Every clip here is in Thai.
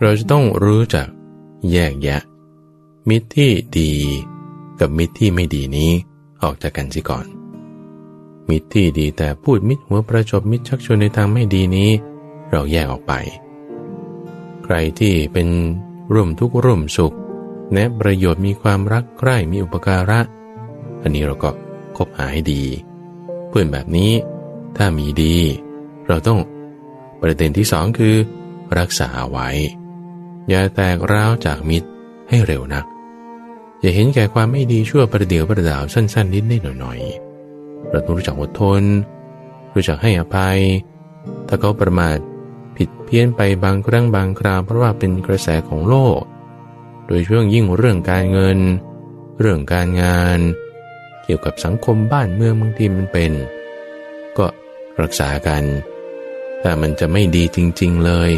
เราจะต้องรู้จักแยกแยะ มิตรที่ดีกับมิตรที่ไม่ดีนี้ออกจากกันสิก่อน มิตรที่ดีแต่พูดมิตรหัวประจบมิตรชักชวนในทางไม่ดีนี้ เราแยกออกไป ใครที่เป็นร่วมทุกข์ร่วมสุขแนะประโยชน์มีความรักใคร่มีอุปการะ อันนี้เราก็คบหาให้ดี เพื่อนแบบนี้ถ้ามีดี เราต้องประเด็นที่สองคือ รักษาไว้ อย่าแตกร้าวจากมิตรให้เร็วนัก อย่าเห็นแก่ความไม่ดีชั่วประเดี๋ยวประดาวสั้นๆนิดนิดหน่อยๆเราต้องรู้จักอดทน รู้จักให้อภัย ถ้าเขาประมาทผิดเพี้ยนไปบางครั้งบางคราวเพราะว่าเป็นกระแสของโลก โดยช่วงยิ่งเรื่องการเงิน เรื่องการงาน เกี่ยวกับสังคมบ้านเมืองบางทีมันเป็น ก็รักษากัน ถ้ามันจะไม่ดีจริง ๆเลย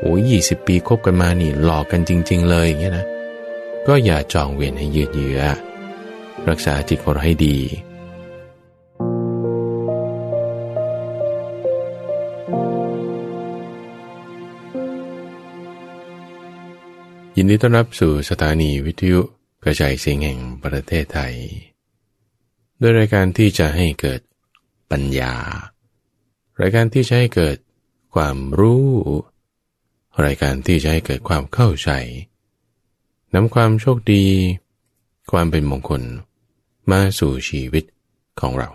โอ้ยยี่สิบปีคบกันมานี่หลอกกันจริง ๆ เลยอย่างเงี้ยนะ ก็อย่าจองเวียนให้ยืดเยื้อ รักษาจิตของเราให้ดี ยินดีต้อนรับสู่สถานีวิทยุกระจายเสียงแห่งประเทศไทย ด้วยรายการที่จะให้เกิดปัญญา รายการที่จะให้เกิดความรู้ รายการที่จะให้เกิดความเข้าใจนำความโชคดี ความเป็นมงคล มาสู่ชีวิตของเรา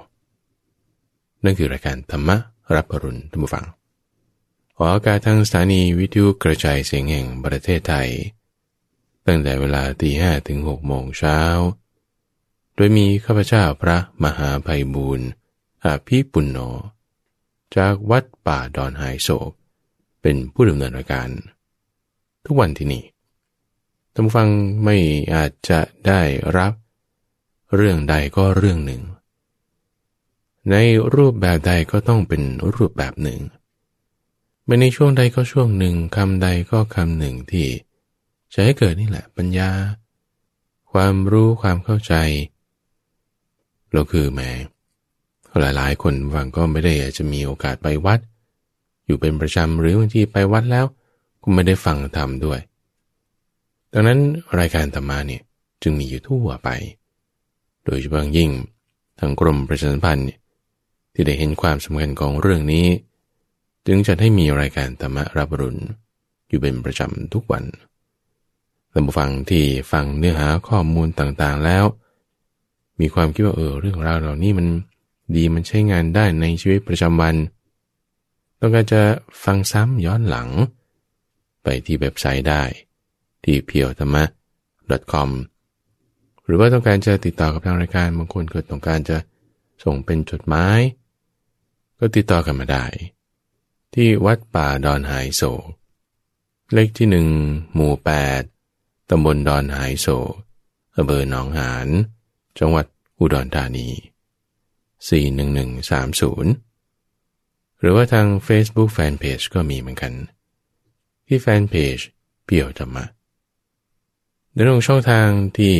นั่นคือรายการธรรมะรับปรุณธรรมฟังออกอากาศทางสถานีวิทยุกระจายเสียงแห่งประเทศไทย ตั้งแต่เวลาตีห้ถึงหกโมงเช้า โดยมีข้าพเจ้าพระมหาภัยบูรณ์อาภิปุณโญจากวัดป่าดอนหายโศก เป็นผู้ดำเนินรายการ ทุกวันที่นี่ท่านฟังไม่อาจจะได้รับ เรื่องใดก็เรื่องหนึ่ง ในรูปแบบใดก็ต้องเป็นรูปแบบหนึ่งไม่ในช่วงใดก็ช่วงหนึ่งคำใดก็คำหนึ่งที่จะให้เกิดนี่แหละปัญญา ความรู้ความเข้าใจเราคือแม้หลายๆ คนฟังก็ไม่ได้จะมีโอกาสไปวัด อยู่เป็นประจำหรือบางทีไปวัดแล้วก็ไม่ได้ฟังธรรมด้วย ดังนั้นรายการธรรมาเนี่ยจึงมีอยู่ทั่วไป โดยเฉพาะยิ่งทางกรมประชาสัมพันธ์ที่ได้เห็นความสำคัญของเรื่องนี้ จึงจะให้มีรายการธรรมรับรุณอยู่เป็นประจำทุกวันท่านผู้ฟังที่ฟังเนื้อหาข้อมูลต่างๆแล้ว มีความคิดว่าเออเรื่องราวเหล่านี้มันดีมันใช้งานได้ในชีวิตประจำวัน ต้องการจะฟังซ้ำย้อนหลัง ไปที่เว็บไซต์ได้ ที่เพียวธรรมะ .com หรือว่าต้องการจะติดต่อกับทางรายการบางคนเกิดต้องการจะส่งเป็นจดหมาย ก็ติดต่อกันมาได้ ที่วัดป่าดอนหายโศเลขที่หนึ่งหมู่แปดตำบลดอนหายโศอำเภอหนองหาน จังหวัดอุดรธานี 41130 หรือว่าทาง Facebook Fanpage ก็มีเหมือนกัน ที่แฟนเพจเปี่ยวธรรมะในตรงช่องทางที่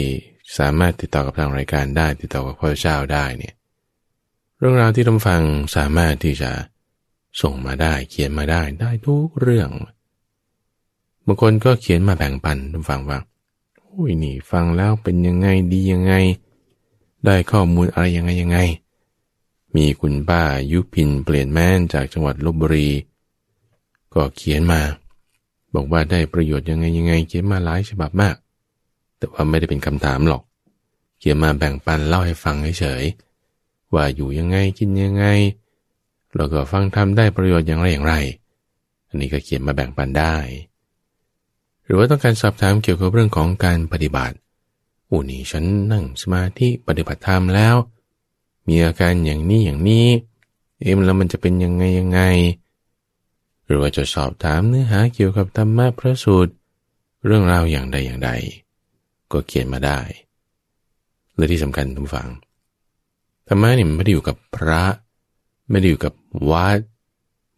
สามารถติดต่อกับทางรายการได้ติดต่อกับพระเจ้าได้เนี่ยเรื่องราวที่ท่าฟังสามารถที่จะส่งมาได้เขียนมาได้ได้ทุกเรื่องบางคนก็เขียนมาแบ่งปันท่าฟังว่าโอ้ยนี่ฟังแล้วเป็นยังไงดียังไง ได้ข้อมูลอะไรยังไงยังไง มีคุณป้ายุพินเปลี่ยนแม่นจากจังหวัดลบบุรี ก็เขียนมา บอกว่าได้ประโยชน์ยังไงยังไงเขียนมาหลายฉบับมาก แต่ว่าไม่ได้เป็นคำถามหรอก เขียนมาแบ่งปันเล่าให้ฟังเฉยๆว่าอยู่ยังไงกินยังไง แล้วก็ฟังทำได้ประโยชน์อย่างไรอย่างไร อันนี้ก็เขียนมาแบ่งปันได้ หรือว่าต้องการสอบถามเกี่ยวกับเรื่องของการปฏิบัติอุนี่ฉันนั่งสมาธิปฏิบัติธรรมแล้ว มีอาการอย่างนี้อย่างนี้ เอ็มแล้วมันจะเป็นยังไงยังไง หรือว่าจะสอบถามเนื้อหาเกี่ยวกับธรรมะพระสูตร เรื่องราวอย่างใดอย่างใด ก็เขียนมาได้ และที่สำคัญทุกฝังธรรมะนี่มันไม่ได้อยู่กับพระ ไม่ได้อยู่กับวัด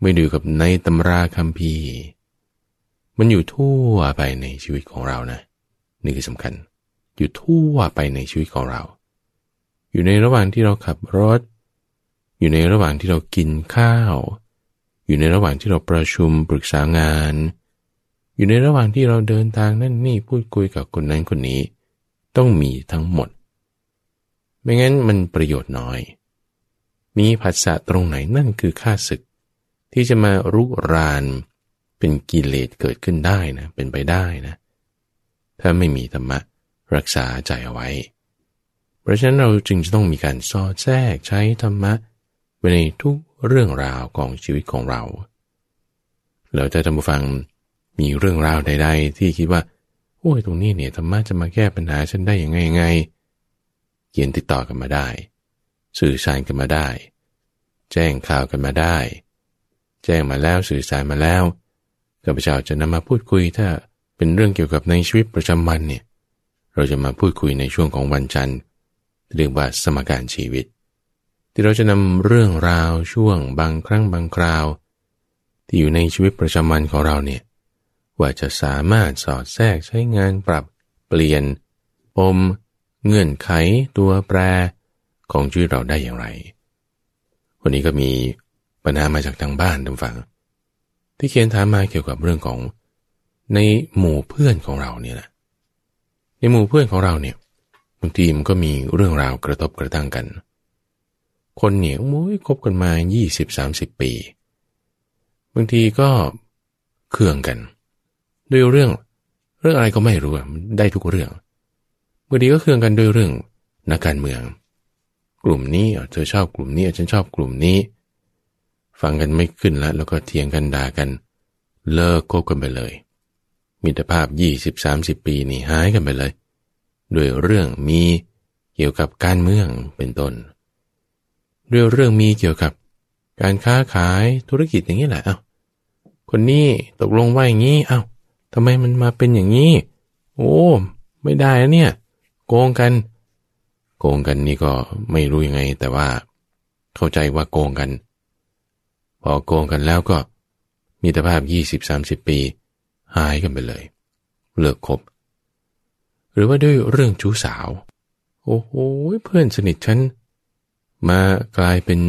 ไม่ได้อยู่กับในตำราคัมภีร์ มันอยู่ทั่วไปในชีวิตของเรานะนี่คือสำคัญ อยู่ทั่วไปในชีวิตของเรา อยู่ในระหว่างที่เราขับรถ อยู่ในระหว่างที่เรากินข้าว อยู่ในระหว่างที่เราประชุมปรึกษางาน อยู่ในระหว่างที่เราเดินทางนั่นนี่พูดคุยกับคนนั้นคนนี้ ต้องมีทั้งหมด ไม่งั้นมันประโยชน์น้อย มีผัสสะตรงไหนนั่นคือค่าศึก ที่จะมารุกรานเป็นกิเลสเกิดขึ้นได้นะ เป็นไปได้นะ ถ้าไม่มีธรรมะรักษาใจเอาไว้ เพราะฉะนั้นเราจึงจะต้องมีการซอแทรกใช้ธรรมะไปในทุกเรื่องราวของชีวิตของเราเราจะทำผู้ฟังมีเรื่องราวใด ๆ ที่คิดว่า โอ้ยตรงนี้เนี่ยธรรมะจะมาแก้ปัญหาฉันได้ยังไงไงเขียนติดต่อกันมาได้ สื่อสารกันมาได้ แจ้งข่าวกันมาได้ แจ้งมาแล้วสื่อสารมาแล้วข้าพเจ้าจะนำมาพูดคุยถ้าเป็นเรื่องเกี่ยวกับในชีวิตประจำวันเนี่ยเราจะมาพูดคุยในช่วงของวันจันทร์ เรียกว่าสมการชีวิต ที่เราจะนำเรื่องราวช่วงบางครั้งบางคราว ที่อยู่ในชีวิตประจำวันของเราเนี่ยว่าจะสามารถสอดแทรกใช้งานปรับเปลี่ยน ปม เงื่อนไขตัวแปร ของชีวิตเราได้อย่างไร วันนี้ก็มีปัญหามาจากทางบ้านทางฝั่งที่เขียนถามมาเกี่ยวกับเรื่องของในหมู่เพื่อนของเราเนี่ยแหละในหมู่เพื่อนของเราเนี่ย บางทีมันก็มีเรื่องราวกระทบกระทั่งกัน คนเนี่ยโอ้ยคบกันมา 20-30 ปี บางทีก็เคืองกัน ด้วยเรื่องเรื่องอะไรก็ไม่รู้ได้ทุกเรื่องบางทีก็เคืองกันด้วยเรื่องนักการเมือง กลุ่มนี้เธอชอบกลุ่มนี้ฉันชอบกลุ่มนี้ ฟังกันไม่ขึ้นแล้ว แล้วก็เถียงกันด่ากัน เลิกคบกันไปเลยมิตรภาพ 20-30 ปีนี่หายกันไปเลย ด้วยเรื่องมีเกี่ยวกับการเมืองเป็นต้นด้วยเรื่องมีเกี่ยวกับการค้าขายธุรกิจอย่างนี้แหละเอา้าคนนี้ตกลงว่าอย่างนี้เอา้าทำไมมันมาเป็นอย่างนี้ โอ้ไม่ได้นะเนี่ย โกงกัน โกงกันนี่ก็ไม่รู้ยังไง แต่ว่า เข้าใจว่าโกงกัน พอโกงกันแล้วก็มีตภาพยี่สิบสามสิบปี หายกันไปเลย เลิกคบ หรือว่าด้วยเรื่องชู้สาว โอ้โหเพื่อนสนิทฉันมากลายเป็น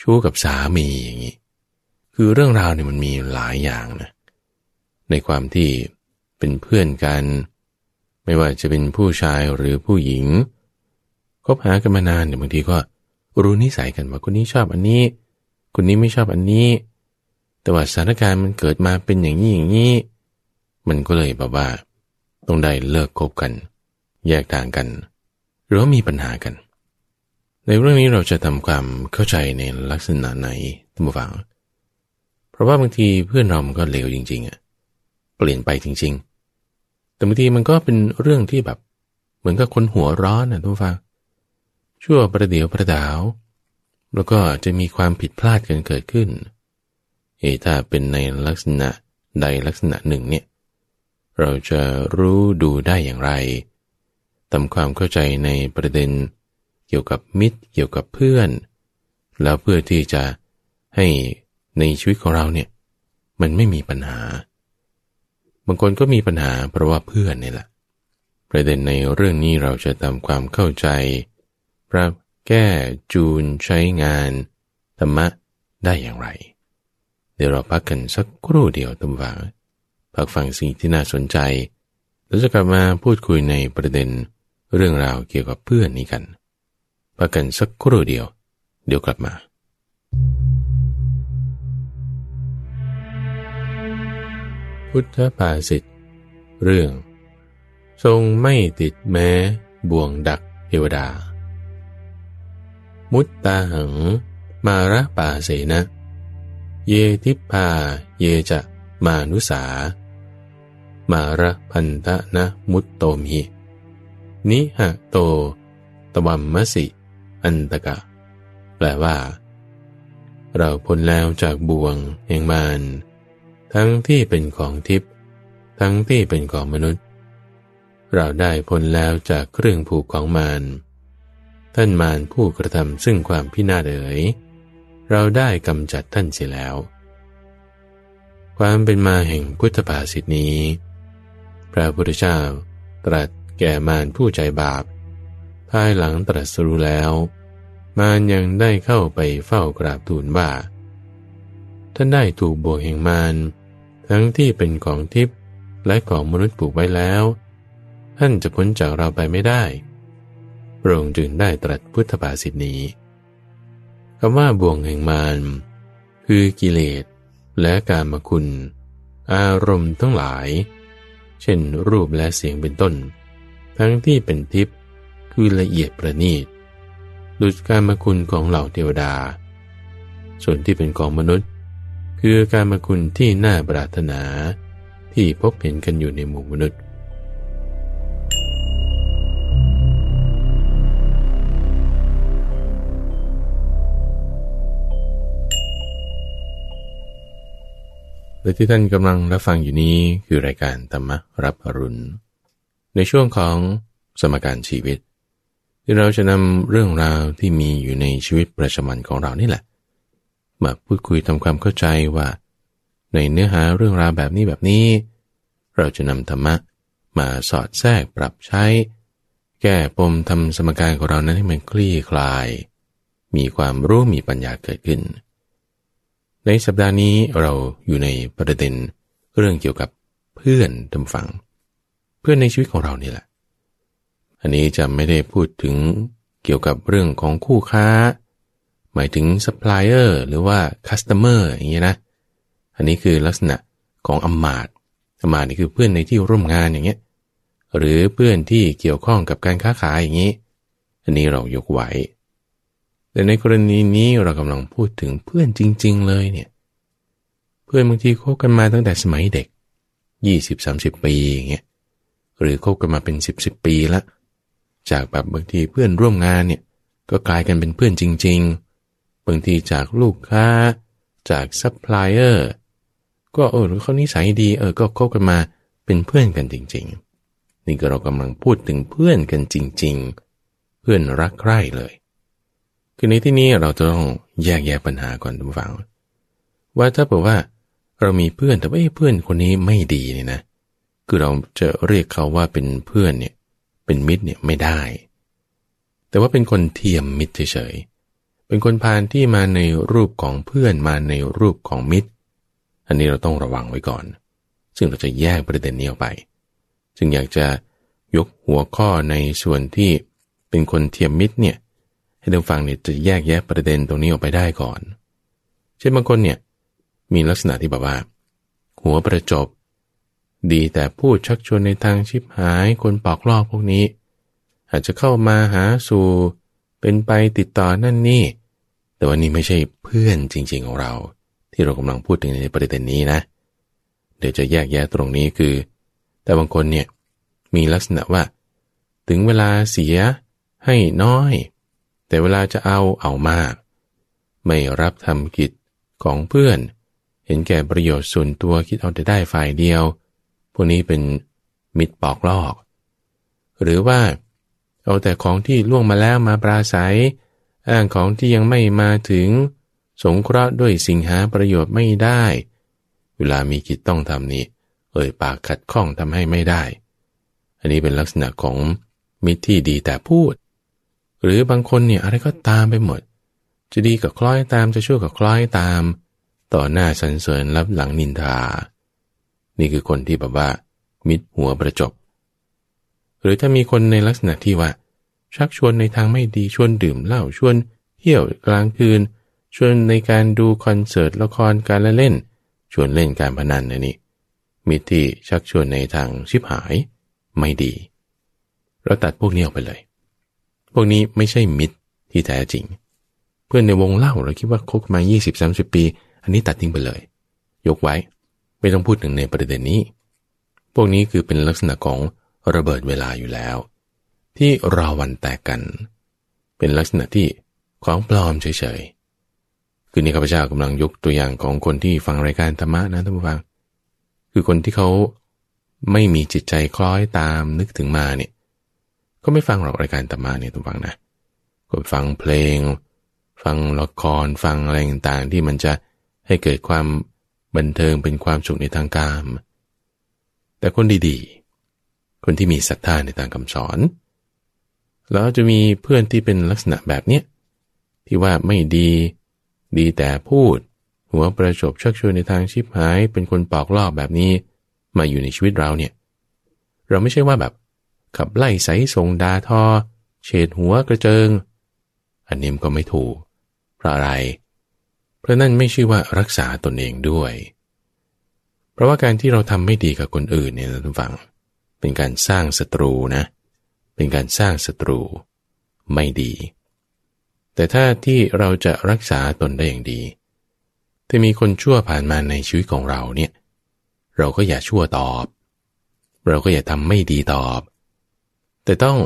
ชู้กับสามีอย่างนี้คือเรื่องราวเนี่ยมันมีหลายอย่างนะในความที่เป็นเพื่อนกัน ไม่ว่าจะเป็นผู้ชายหรือผู้หญิงคบหากันมานานเนี่ยบางทีก็รู้นิสัยกันว่าคนนี้ชอบอันนี้ คนนี้ไม่ชอบอันนี้ แต่ว่าสถานการณ์มันเกิดมาเป็นอย่างนี้อย่างนี้ มันก็เลยแบบว่า ต้องได้เลิกคบกัน แยกทางกัน หรือมีปัญหากัน ในเรื่องนี้เราจะทำความเข้าใจในลักษณะไหนท่านผู้ฟัง เพราะว่าบางทีเพื่อนเรามันก็เลวจริงๆอะเปลี่ยนไปจริง ๆ แต่บางทีมันก็เป็นเรื่องที่แบบ เหมือนกับคนหัวร้อนนะทุกฟังชั่วประเดี๋ยวประดาว แล้วก็จะมีความผิดพลาดกันเกิดขึ้น เอถ้าเป็นในลักษณะใดลักษณะหนึ่งเนี่ย เราจะรู้ดูได้อย่างไรทำความเข้าใจในประเด็น เกี่ยวกับมิตร เกี่ยวกับเพื่อน แล้วเพื่อที่จะให้ในชีวิตของเราเนี่ย มันไม่มีปัญหา บางคนก็มีปัญหาเพราะว่าเพื่อนนี่แหละ ประเด็นในเรื่องนี้เราจะทำความเข้าใจ ปรับแก้จูนใช้งานธรรมะได้อย่างไร เดี๋ยวเราพักกันสักครู่เดียวตั้งว่า พักฟังสิ่งที่น่าสนใจ แล้วจะกลับมาพูดคุยในประเด็นเรื่องราวเกี่ยวกับเพื่อนนี้กันพักกันสักครู่เดียว เดี๋ยวกลับมาพุทธภาษิตเรื่อง ทรงไม่ติดแม้ บ่วงดักเทวดา มุตตาหัง มาระปาเสนะ เยทิพาเยจะ มานุสา มาระพันธะนะมุตโตมิ นิหะโต ตวัมมสิ อันตกะ แปลว่า เราพ้นแล้วจากบ่วงแห่งมารทั้งที่เป็นของทิพย์ทั้งที่เป็นของมนุษย์ เราได้พ้นแล้วจากเครื่องผูกของมารท่านมารผู้กระทำซึ่งความพินาศเอ๋ยเราได้กำจัดท่านเสียแล้ว ความเป็นมาแห่งพุทธภาษิตนี้ พระพุทธเจ้าตรัสแก่มารผู้ใจบาป ภายหลังตรัสรู้แล้ว มารยังได้เข้าไปเฝ้ากราบทูลว่า ท่านได้ถูกบ่วกแห่งมารทั้งที่เป็นของทิพย์และของมนุษย์ปลูกไว้แล้ว ท่านจะพ้นจากเราไปไม่ได้พระองค์จึงได้ตรัสพุทธภาษิตนี้คำว่าบ่วงแห่งมารคือกิเลส และการมคุณ อารมณ์ทั้งหลาย เช่นรูปและเสียงเป็นต้น ทั้งที่เป็นทิพย์คือละเอียดประณีตดุจการมคุณของเหล่าเทวดา ส่วนที่เป็นของมนุษย์ คือการมคุณที่น่าปรารถนาที่พบเห็นกันอยู่ในหมู่มนุษย์ และที่ท่านกำลังรับฟังอยู่นี้คือรายการธรรมรับอรุณ ในช่วงของสมการชีวิต ที่เราจะนำเรื่องราวที่มีอยู่ในชีวิตประจำวันของเรานี่แหละ มาพูดคุยทำความเข้าใจว่า ในเนื้อหาเรื่องราวแบบนี้แบบนี้ เราจะนำธรรมะมาสอดแทรกปรับใช้ แก้ปมทำสมการของเรานั้นให้มันคลี่คลาย มีความรู้มีปัญญาเกิดขึ้น ในสัปดาห์นี้เราอยู่ในประเด็นเรื่องเกี่ยวกับเพื่อนทำฝัง เพื่อนในชีวิตของเรานี่แหละ อันนี้จะไม่ได้พูดถึงเกี่ยวกับเรื่องของคู่ค้า หมายถึงซัพพลายเออร์หรือว่า customer อย่างเงี้ยนะ อันนี้คือลักษณะของอมมาตอมมาตนี่คือเพื่อนในที่ร่วมงานอย่างเงี้ย หรือเพื่อนที่เกี่ยวข้องกับการค้าขายอย่างนี้ อันนี้เรายกไว้ แต่ในกรณีนี้เรากำลังพูดถึงเพื่อนจริง ๆ เลยเนี่ย เพื่อนบางทีคบกันมาตั้งแต่สมัยเด็กยี่สิบสามสิบปีอย่างเงี้ยหรือคบกันมาเป็นสิบสิบปีละ จากแบบบางทีเพื่อนร่วมงานเนี่ยก็กลายกันเป็นเพื่อนจริง ๆ บางทีจากลูกค้า จากซัพพลายเออร์ก็เออเขานิสัยดีเออก็คบกันมาเป็นเพื่อนกันจริง ๆ นี่ก็เรากำลังพูดถึงเพื่อนกันจริง ๆ เพื่อนรักใคร่เลย คือในที่นี้เราจะต้องแยกแยะปัญหาก่อนทุกฝัง ว่าถ้าบอกว่าเรามีเพื่อนแต่ว่าเพื่อนคนนี้ไม่ดีเนี่ยนะ คือเราจะเรียกเขาว่าเป็นเพื่อนเนี่ยเป็นมิตรเนี่ยไม่ได้ แต่ว่าเป็นคนเทียมมิตรเฉยๆเป็นคนพาลที่มาในรูปของเพื่อนมาในรูปของมิตร อันนี้เราต้องระวังไว้ก่อน ซึ่งเราจะแยกประเด็นนี้ออกไป จึงอยากจะยกหัวข้อในส่วนที่เป็นคนเทียมมิตรเนี่ย ให้ท่านฟังเนี่ยจะแยกแยะประเด็นตรงนี้ออกไปได้ก่อน เช่นบางคนเนี่ยมีลักษณะที่แบบว่า หัวประจบ ดีแต่พูดชักชวนในทางชิบหายคนปอกลอกพวกนี้ อาจจะเข้ามาหาสู่ เป็นไปติดต่อนั่นนี่ แต่วันนี้ไม่ใช่เพื่อนจริง ๆของเรา ที่เรากำลังพูดถึงในประเด็นนี้นะ เดี๋ยวจะแยกแยะตรงนี้คือ แต่บางคนเนี่ยมีลักษณะว่า ถึงเวลาเสียให้น้อย แต่เวลาจะเอาเอามาก ไม่รับทำกิจของเพื่อน เห็นแก่ประโยชน์ส่วนตัวคิดเอาแต่ได้ฝ่ายเดียว พวกนี้เป็นมิตรปอกลอก หรือว่า เอาแต่ของที่ล่วงมาแล้วมาปราศัย อ้างของที่ยังไม่มาถึง สงเคราะห์ด้วยสิ่งหาประโยชน์ไม่ได้ เวลามีกิจต้องทำนี้ เอ่ยปากขัดข้องทำให้ไม่ได้ อันนี้เป็นลักษณะของมิตรที่ดีแต่พูด หรือบางคนเนี่ยอะไรก็ตามไปหมด จะดีกับคล้อยตามจะชั่วกับคล้อยตาม ต่อหน้าสรรเสริญรับหลังนินทา นี่คือคนที่แบบว่า มิดหัวประจบ หรือถ้ามีคนในลักษณะที่ว่า ชักชวนในทางไม่ดีชวนดื่มเหล้าชวนเที่ยวกลางคืน ชวนในการดูคอนเสิร์ตละครการละเล่น ชวนเล่นการพนันนี่มิตรที่ชักชวนในทางชิบหาย ไม่ดี เราตัดพวกนี้ออกไปเลย พวกนี้ไม่ใช่มิตรที่แท้จริง เพื่อนในวงเล่าเราคิดว่าคบมา 20-30 ปี อันนี้ตัดทิ้งไปเลย ยกไว้ไม่ต้องพูดถึงในประเด็นนี้ พวกนี้คือเป็นลักษณะของระเบิดเวลาอยู่แล้ว ที่ราวันแตกกัน เป็นลักษณะที่ของปลอมเฉยๆ คือนี่ข้าพเจ้ากำลังยกตัวอย่างของคนที่ฟังรายการธรรมะนะท่านผู้ฟัง คือคนที่เขาไม่มีจิตใจคล้อยตามนึกถึงมาเนี่ย ก็ไม่ฟังหรอกรายการธรรมะเนี่ยทุกฟังนะก็ฟังเพลง ฟังละครฟังอะไรต่างๆ ที่มันจะให้เกิดความบันเทิงเป็นความสุขในทางกาม แต่คนดีๆ คนที่มีศรัทธาในทางคำสอน แล้วจะมีเพื่อนที่เป็นลักษณะแบบเนี้ยที่ว่าไม่ดีดีแต่พูด หัวประจบชักชวนในทางชิบหาย เป็นคนปอกลอกแบบนี้มาอยู่ในชีวิตเราเนี่ย เราไม่ใช่ว่าแบบ ขับไล่ใส่ทรงดาทอ เฉดหัวกระเจิง อันนี้ก็ไม่ถูก เพราะอะไร เพราะนั่นไม่ชื่อว่ารักษาตนเองด้วย เพราะว่าการที่เราทำไม่ดีกับคนอื่นเนี่ยท่านฟัง เป็นการสร้างศัตรูนะ เป็นการสร้างศัตรูไม่ดี แต่ถ้าที่เราจะรักษาตนได้อย่างดีถ้ามีคนชั่วผ่านมาในชีวิตของเราเนี่ย เราก็อย่าชั่วตอบ เราก็อย่าทำไม่ดีตอบ แต่ต้อง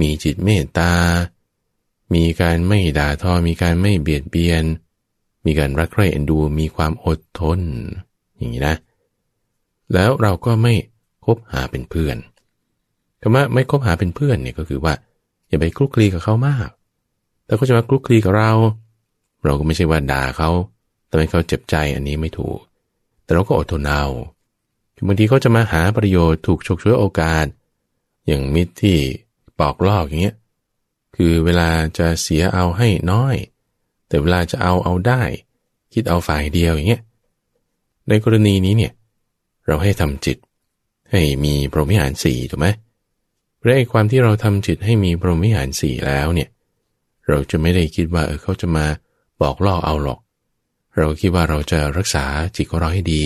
มีจิตเมตตา มีการไม่ด่าทอ มีการไม่เบียดเบียน มีการรักใคร่เอ็นดู มีความอดทน อย่างนี้นะ แล้วเราก็ไม่คบหาเป็นเพื่อนคำว่าไม่คบหาเป็นเพื่อนเนี่ยก็คือว่า อย่าไปคลุกคลีกับเขามาก แต่ก็จะมาคลุกคลีกับเรา เราก็ไม่ใช่ว่าด่าเขาทำให้เขาเจ็บใจอันนี้ไม่ถูก แต่เราก็อดทนเอาบางทีเขาจะมาหาประโยชน์ถูกฉกฉวยโอกาส อย่างมิตรที่ปอกลอกอย่างเงี้ยคือเวลาจะเสียเอาให้น้อย แต่เวลาจะเอาเอาได้ คิดเอาฝ่ายเดียวอย่างเงี้ยในกรณีนี้เนี่ยเราให้ทำจิต ให้มีพรหมิหารสี่ถูกไหมเพราะไอ้ความที่เราทำจิตให้มีพรหมิหารสี่แล้วเนี่ยเราจะไม่ได้คิดว่าเออเขาจะมาบอกล่อเอาหรอก เราคิดว่าเราจะรักษาจิตของเราให้ดี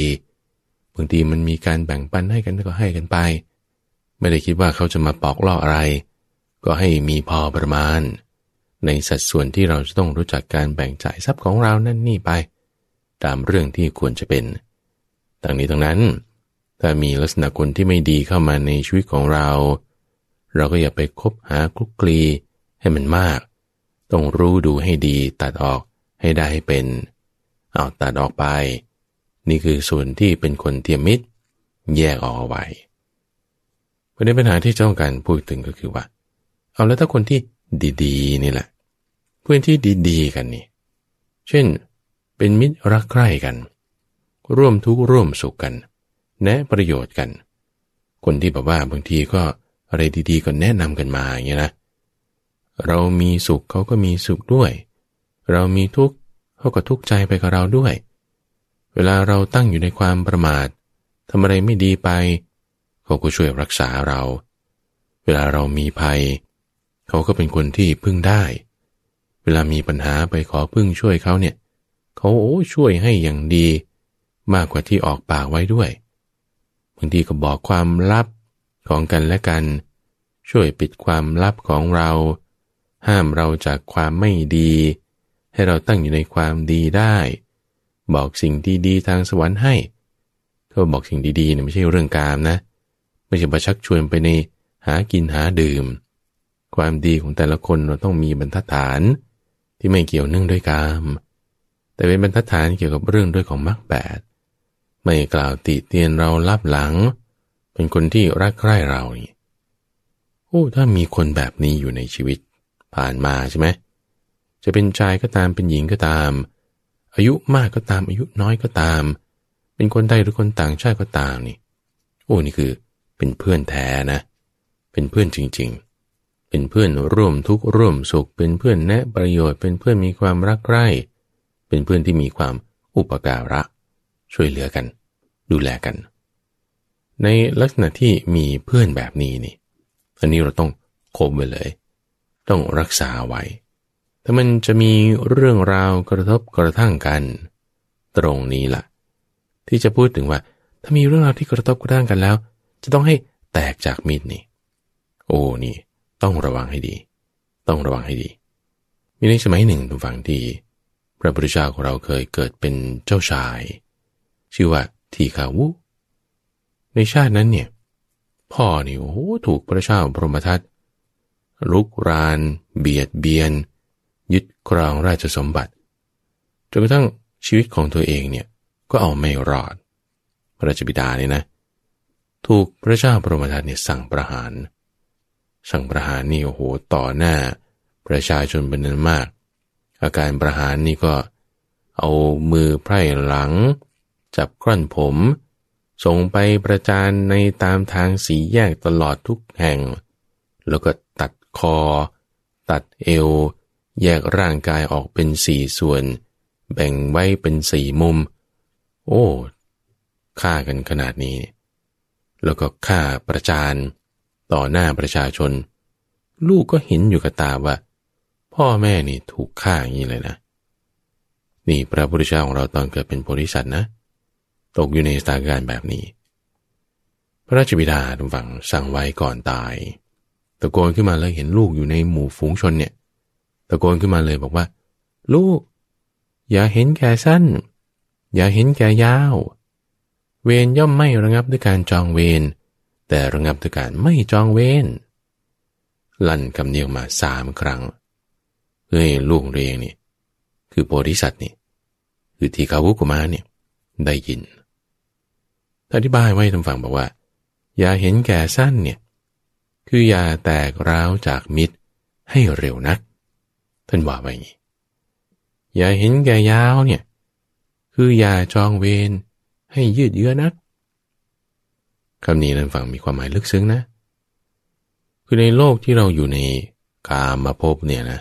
บางทีมันมีการแบ่งปันให้กันก็ให้กันไป ไม่ได้คิดว่าเขาจะมาปอกล่ออะไร ก็ให้มีพอประมาณ ในสัดส่วนที่เราจะต้องรู้จักการแบ่งจ่ายทรัพย์ของเรานั่นนี่ไป ตามเรื่องที่ควรจะเป็นดังนี้ทั้งนั้น ถ้ามีลักษณะคนที่ไม่ดีเข้ามาในชีวิตของเรา เราก็อย่าไปคบหาคลุกคลีให้มันมาก ต้องรู้ดูให้ดีตัดออกให้ได้ให้เป็น เอาตัดออกไป นี่คือส่วนที่เป็นคนเทียมมิตร แยกออกไว้ ประเด็นปัญหาที่เจ้าการพูดถึงก็คือว่า เอาแล้วถ้าคนที่ดีๆนี่แหละเพื่อนที่ดีๆกันนี่ เช่น เป็นมิตรรักใคร่กัน ร่วมทุกข์ร่วมสุขกัน แนะประโยชน์กัน คนที่แบบว่าบางทีก็อะไรดีๆก็แนะนำกันมาอย่างนี้นะ เรามีสุขเขาก็มีสุขด้วย เรามีทุกข์เขาก็ทุกข์ใจไปกับเราด้วย เวลาเราตั้งอยู่ในความประมาททำอะไรไม่ดีไป เขาก็ช่วยรักษาเรา เวลาเรามีภัย เขาก็เป็นคนที่พึ่งได้ เวลามีปัญหาไปขอพึ่งช่วยเขาเนี่ย เขาโอ้ช่วยให้อย่างดี มากกว่าที่ออกปากไว้ด้วยบางทีก็บอกความลับของกันและกัน ช่วยปิดความลับของเรา ห้ามเราจากความไม่ดี ให้เราตั้งอยู่ในความดีได้ บอกสิ่งดีๆทางสวรรค์ให้เขาบอกสิ่งดีๆเนี่ยไม่ใช่เรื่องกามนะ ไม่ใช่ประชักชวนไปในหากินหาดื่ม ความดีของแต่ละคนเราต้องมีบรรทัดฐานที่ไม่เกี่ยวเนื่องด้วยกาม แต่เป็นบรรทัดฐานเกี่ยวกับเรื่องด้วยของมรรคแปดไม่กล่าวติเตียนเราลับหลัง เป็นคนที่รักใคร่เรานี่โอ้ถ้ามีคนแบบนี้อยู่ในชีวิตผ่านมาใช่ไหมจะเป็นชายก็ตามเป็นหญิงก็ตาม อายุมากก็ตามอายุน้อยก็ตาม เป็นคนไทยหรือคนต่างชาติก็ตามนี่ โอ้นี่คือ เป็นเพื่อนแท้นะ เป็นเพื่อนจริง ๆ เป็นเพื่อนร่วมทุกข์ร่วมสุข เป็นเพื่อนแนะประโยชน์ เป็นเพื่อนมีความรักใคร่เป็นเพื่อนที่มีความอุปการะ ช่วยเหลือกัน ดูแลกัน ในลักษณะที่มีเพื่อนแบบนี้นี่ อันนี้เราต้องคบไว้เลย ต้องรักษาไว้ ถ้ามันจะมีเรื่องราวกระทบกระทั่งกัน ตรงนี้ละ่ะ ที่จะพูดถึงว่า ถ้ามีเรื่องราวที่กระทบกระทั่งกันแล้ว จะต้องให้แตกจากมิตรนี่ โอ้นี่ ต้องระวังให้ดี ต้องระวังให้ดี มีในสมัยหนึ่งทุกฝั่งที่พระพุทธเจ้าของเราเคยเกิดเป็นเจ้าชาย ชื่อว่าทีขาวุ ในชาตินั้นเนี่ย พ่อนี่โอ้ถูกพระเจ้าพรหมทัตลุกราน เบียดเบียน ยึดครองราชสมบัติจนกระทั่งชีวิตของตัวเองเนี่ยก็เอาไม่รอด พระราชบิดาเนี่ยนะ ถูกพระเจ้าประมทัตเนี่ยสั่งประหาร สั่งประหารนี่โอ้โหต่อหน้า ประชาชนเป็นนั้นมาก อาการประหารนี่ก็เอามือไพร่หลัง จับกล้อนผม ส่งไปประจานในตามทางสีแยกตลอดทุกแห่ง แล้วก็ตัดคอ ตัดเอว แยกร่างกายออกเป็นสี่ส่วน แบ่งไว้เป็นสี่มุม โอ้ฆ่ากันขนาดนี้ แล้วก็ฆ่าประจานต่อหน้าประชาชน ลูกก็เห็นอยู่กับตาว่า พ่อแม่นี่ถูกฆ่าอย่างนี้เลยนะ นี่พระพุทธเจ้าของเราตอนเกิดเป็นโพธิสัตว์นะ ตกอยู่ในสถานการณ์แบบนี้ พระราชบิดาทุกฝังสั่งไว้ก่อนตายตะโกนขึ้นมาเลยเห็นลูกอยู่ในหมู่ฝูงชนเนี่ยตะโกนขึ้นมาเลยบอกว่า ลูก อย่าเห็นแก่สั้น อย่าเห็นแก่ยาว เวรย่อมไม่ระงับด้วยการจองเวรแต่ระงับด้วยการไม่จองเวรลั่นคำเนียงมาสามครั้งเฮ้ยลูกเรียงนี่ คือโพธิสัตว์นี่คือทีขาวุกุมาเนี่ยได้ยินอธิบายไว้ทางฝั่งบอกว่า อย่าเห็นแก่สั้นเนี่ยคืออย่าแตกร้าวจากมิตรให้เร็วนักท่านว่าไว้อย่างนี้อย่าเห็นแก่ยาวเนี่ยคืออย่าจองเวร ให้ยืดเยื้อนักคำนี้นั้นฟังมีความหมายลึกซึ้งนะ คือในโลกที่เราอยู่ในกามาพบเนี่ยนะ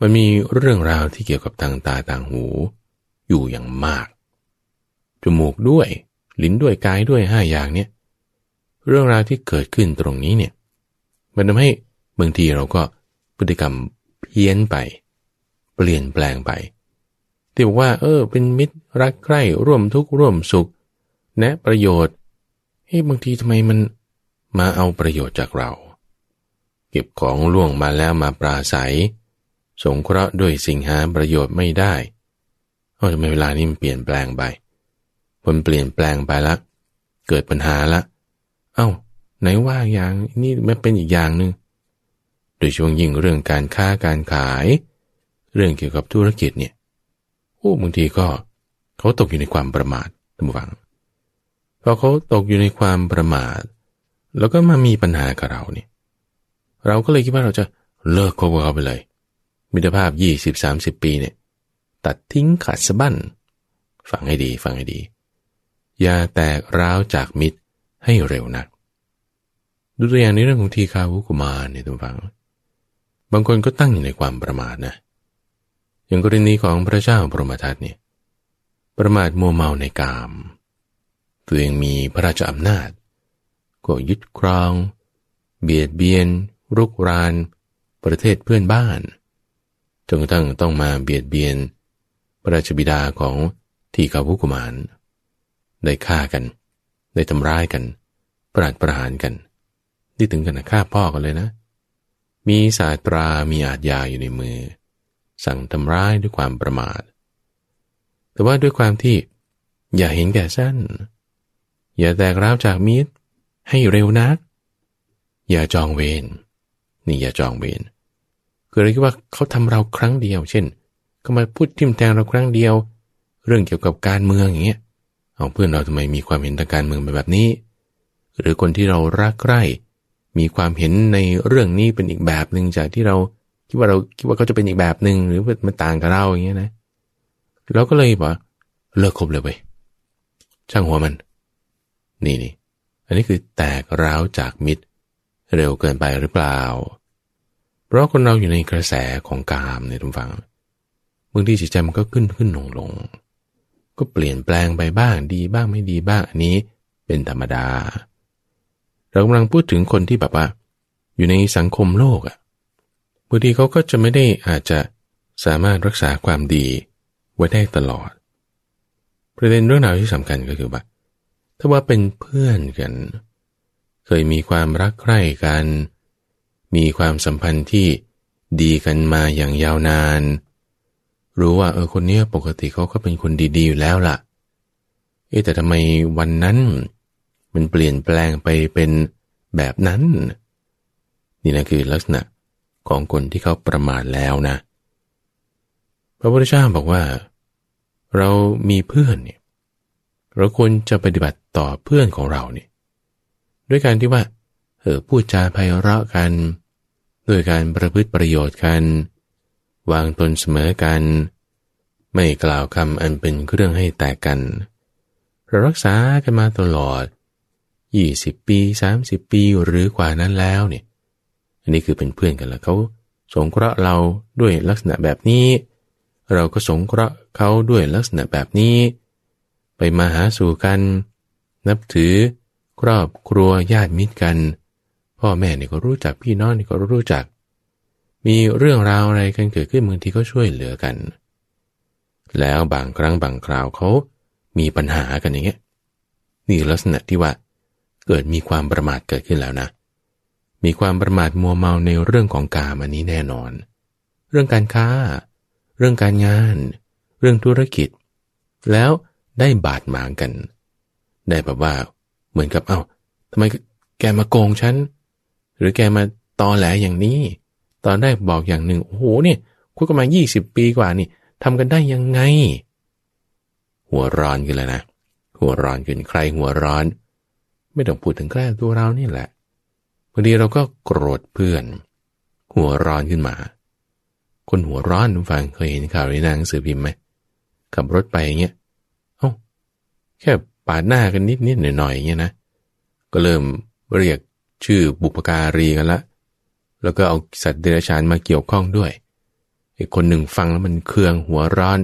มันมีเรื่องราวที่เกี่ยวกับทางตาต่างหู อยู่อย่างมาก จมูกด้วย ลิ้นด้วยกายด้วยห้าอย่างเนี่ย เรื่องราวที่เกิดขึ้นตรงนี้เนี่ย มันทำให้บางทีเราก็พฤติกรรมเพี้ยนไป เปลี่ยนแปลงไป ที่บอกว่า เออ เป็นมิตรรักใคร่ร่วมทุกข์ร่วมสุข แนะประโยชน์เฮ้บางทีทำไมมันมาเอาประโยชน์จากเรา เก็บของล่วงมาแล้วมาปราศัย สงเคราะห์ด้วยสิ่งหาประโยชน์ไม่ได้เออทำไมเวลานี้มันเปลี่ยนแปลงไปผลเปลี่ยนแปลงไปละ เกิดปัญหาละ เอา้า ไหนว่าอย่างนี่มันเป็นอีกอย่างหนึง่งโดยช่วงยิ่งเรื่องการค้าการขาย เรื่องเกี่ยวกับธุรกิจเนี่ย โอ้บางทีก็เขาตกอยู่ในความประมาทท่านผู้ฟังพอเขาตกอยู่ในความประมาท แล้วก็มามีปัญหากับเราเนี่ย เราก็เลยคิดว่าเราจะเลิกคบกับเขาไปเลย มิตรภาพยี่สิบสามสิบปีเนี่ย ตัดทิ้งขาดสะบั้นฟังให้ดีฟังให้ดี อย่าแตกร้าวจากมิตรให้เร็วนัก ดูตัวอย่างในเรื่องของทีคาวุกุมารเนี่ยทุกฝัง บางคนก็ตั้งอยู่ในความประมาทนะ อย่างกรณีของพระเจ้าปรมทัตเนี่ยประมาทมัวเมาในกาม ตัวเองมีพระราชอำนาจ ก็ยึดครอง เบียดเบียน รุกราน ประเทศเพื่อนบ้านจนกระทั่งต้องมาเบียดเบียน พระราชบิดาของทีคาวุกุมาร ได้ฆ่ากัน ได้ทำร้ายกัน ปราดประหารกัน นี่ถึงกันฆ่าพ่อกันเลยนะ มีสาตรามีอาจยาอยู่ในมือ สั่งทำร้ายด้วยความประมาท แต่ว่าด้วยความที่อย่าเห็นแก่สั้น อย่าแตกร้าวจากมิตร ให้เร็วนัก อย่าจองเวรนี่อย่าจองเวรคือเราคิดว่าเขาทำเราครั้งเดียว เช่น เขามาพูดทิมแทงเราครั้งเดียว เรื่องเกี่ยวกับการเมืองอย่างเงี้ยเอาเพื่อนเราทำไมมีความเห็นทางการเมืองแบบนี้ หรือคนที่เรารักใคร่มีความเห็นในเรื่องนี้เป็นอีกแบบหนึ่งจากที่เรา คิดว่าเราคิดว่าเขาจะเป็นอีกแบบหนึ่งหรือมันต่างกับเราอย่างเงี้ยนะเราก็เลยบอกเลิกคบเลยไปช่างหัวมัน นี่นี่อันนี้คือแตกร้าวจากมิตร เร็วเกินไปหรือเปล่า เพราะคนเราอยู่ในกระแสของกามเนี่ยทุกฝังบางทีจิตใจมันก็ขึ้นขึ้นลงลงก็เปลี่ยนแปลงไปบ้างดีบ้างไม่ดีบ้างอันนี้เป็นธรรมดา เรากำลังพูดถึงคนที่แบบว่า อยู่ในสังคมโลกอะ่ะ บางทีเขาก็จะไม่ได้อาจจะสามารถรักษาความดีไว้ได้ตลอด ประเด็นเรื่องราวที่สำคัญก็คือว่าถ้าว่าเป็นเพื่อนกัน เคยมีความรักใคร่กัน มีความสัมพันธ์ที่ดีกันมาอย่างยาวนาน รู้ว่าเออคนนี้ปกติเขาก็เป็นคนดีๆอยู่แล้วล่ะ เอ๊แต่ทำไมวันนั้น มันเปลี่ยนแปลงไปเป็นแบบนั้น นี่นะคือลักษณะ ของคนที่เขาประมาทแล้วนะ พระพุทธเจ้าบอกว่า เรามีเพื่อนเนี่ยเราควรจะปฏิบัติต่อเพื่อนของเราเนี่ยด้วยการที่ว่าเออพูดจาไพเราะกัน ด้วยการประพฤติประโยชน์กัน วางตนเสมอกัน ไม่กล่าวคำอันเป็นเครื่องให้แตกกันเรารักษากันมาตลอด 20 ปี 30 ปีหรือกว่านั้นแล้วเนี่ย อันนี้คือเป็นเพื่อนกันแล้วเขาสงเคราะห์เราด้วยลักษณะแบบนี้ เราก็สงเคราะห์เขาด้วยลักษณะแบบนี้ ไปมาหาสู่กัน นับถือครอบครัวญาติมิตรกัน พ่อแม่นี่ก็รู้จักพี่น้องนี่ก็รู้จัก มีเรื่องราวอะไรกันเกิดขึ้นบางทีก็ช่วยเหลือกัน แล้วบางครั้งบางคราวเขามีปัญหากันอย่างเงี้ยนี่ลักษณะที่ว่าเกิดมีความประมาทเกิดขึ้นแล้วนะ มีความประมาทมัวเมาในเรื่องของกามอันนี้แน่นอน เรื่องการค้า เรื่องการงาน เรื่องธุรกิจ แล้วได้บาดหมางกัน ได้แบบว่า เหมือนกับเอา้าทำไมแกมาโกงฉัน หรือแกมาตอแหลอย่างนี้ ตอนได้บอกอย่างหนึ่ง โอ้โหเนี่ยคุยกันมายี่สิบปีกว่านี่ทำกันได้ยังไง หัวร้อนกันเลยนะ หัวร้อนขึ้นใครหัวร้อน ไม่ต้องพูดถึงแค่ตัวเรานี่แหละ บางทีเราก็โกรธเพื่อน หัวร้อนขึ้นมา คนหัวร้อนฟังเคยเห็นข่าวในหนังสือพิมพ์ไหมขับรถไปอย่างเงี้ยเอ้าแค่ปาดหน้ากันนิดนิดหน่อยหน่อย่างเงี้ยนะก็เริ่มเรียกชื่อบุปการีกันละ แล้วก็เอาสัตว์เดรัจฉานมาเกี่ยวข้องด้วยไอ้คนหนึ่งฟังแล้วมันเคืองหัวร้อน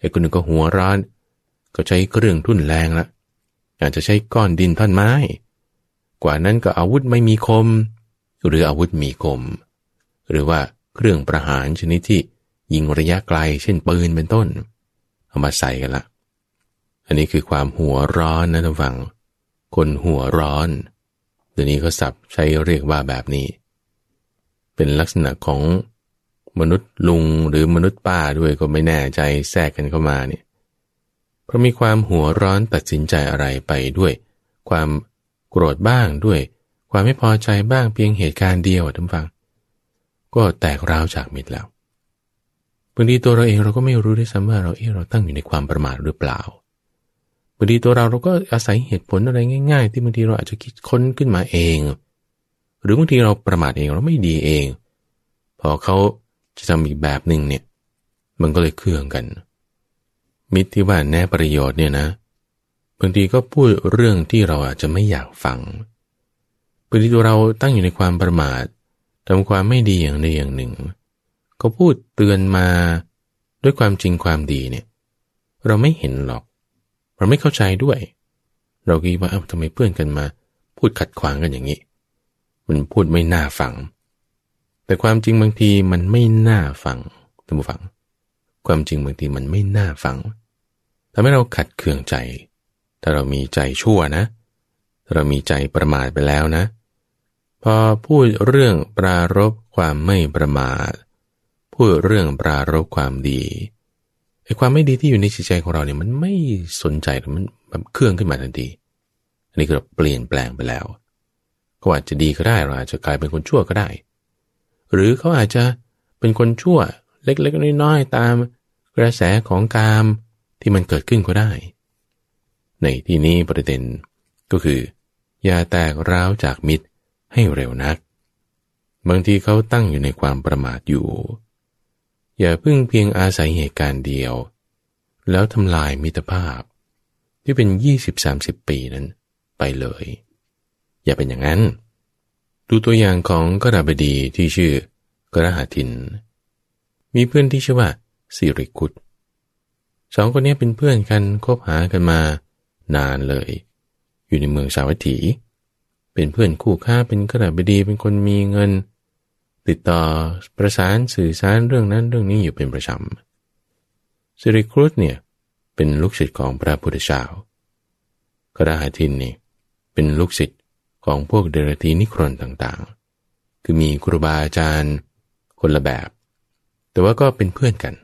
ไอ้คนหนึ่งก็หัวร้อน ก็ใช้เครื่องทุ่นแรงละอาจจะใช้ก้อนดินท่อนไม้ กว่านั้นก็อาวุธไม่มีคม หรืออาวุธมีคม หรือว่าเครื่องประหารชนิดที่ยิงระยะไกล เช่นปืนเป็นต้น เอามาใส่กันละ อันนี้คือความหัวร้อนนะท่านฟัง คนหัวร้อนเดี๋ยวนี้ก็สับใช้เรียกว่าแบบนี้ เป็นลักษณะของมนุษย์ลุงหรือมนุษย์ป้าด้วยก็ไม่แน่ใจแทรกกันเข้ามาเนี่ยเพราะมีความหัวร้อนตัดสินใจอะไรไปด้วย ความ โกรธบ้างด้วย ความไม่พอใจบ้างเพียงเหตุการณ์เดียวท่านฟัง ก็แตกร้าวจากมิตรแล้วบางทีตัวเราเองเราก็ไม่รู้ด้วยซ้ำว่าเราเออเราตั้งอยู่ในความประมาทหรือเปล่าบางทีตัวเราเราก็อาศัยเหตุผลอะไรง่าย ๆ ที่บางทีเราอาจจะคิดค้นขึ้นมาเอง หรือบางทีเราประมาทเองเราไม่ดีเอง พอเขาจะทำอีกแบบหนึ่งเนี่ย มันก็เลยเครื่องกัน มิตรที่ว่าแน่ประโยชน์เนี่ยนะ บางทีก็พูดเรื่องที่เราอาจจะไม่อยากฟังบางทีตัวเราตั้งอยู่ในความประมาททำความไม่ดีอย่างใดอย่างหนึ่ง ก็พูดเตือนมาด้วยความจริงความดีเนี่ย เราไม่เห็นหรอก เราไม่เข้าใจด้วย เราคิดว่าเอ้าทำไมเพื่อนกันมา พูดขัดขวางกันอย่างนี้ มันพูดไม่น่าฟัง แต่ความจริงบางทีมันไม่น่าฟังท่านผู้ฟัง ความจริงบางทีมันไม่น่าฟังทำให้เราขัดเคืองใจ ถ้าเรามีใจชั่วนะ เรามีใจประมาทไปแล้วนะ พอพูดเรื่องปรารบความไม่ประมาท พูดเรื่องปรารบความดีไอ้ความไม่ดีที่อยู่ในจิตใจของเราเนี่ยมันไม่สนใจมันแบบเครื่องขึ้นมาทันทีอันนี้ก็เปลี่ยนแปลงไปแล้วเขาอาจจะดีก็ได้เราอาจจะกลายเป็นคนชั่วก็ได้ หรือเขาอาจจะเป็นคนชั่วเล็กๆน้อยๆตามกระแสของกามที่มันเกิดขึ้นก็ได้ ในที่นี้ประเด็นก็คือ อย่าแตกร้าวจากมิตรให้เร็วนัก บางทีเขาตั้งอยู่ในความประมาทอยู่ อย่าพึ่งเพียงอาศัยเหตุการณ์เดียว แล้วทำลายมิตรภาพ ที่เป็น 20-30 ปีนั้นไปเลย อย่าเป็นอย่างนั้น ดูตัวอย่างของกระบดีที่ชื่อกระหาทิน มีเพื่อนที่ชื่อว่าสิริกุตสองคนนี้เป็นเพื่อนกันคบหากันมา นานเลย อยู่ในเมืองสาวัตถี เป็นเพื่อนคู่ค้าเป็นกระบดีเป็นคนมีเงิน ติดต่อประสานสื่อสารเรื่องนั้นเรื่องนี้อยู่เป็นประจำสิริครุฑเนี่ยเป็นลูกศิษย์ของพระพุทธเจ้ากระหาทินนี่เป็นลูกศิษย์ของพวกเดรธีนิครนต่างๆ คือมีครูบาอาจารย์คนละแบบ แต่ว่าก็เป็นเพื่อนกัน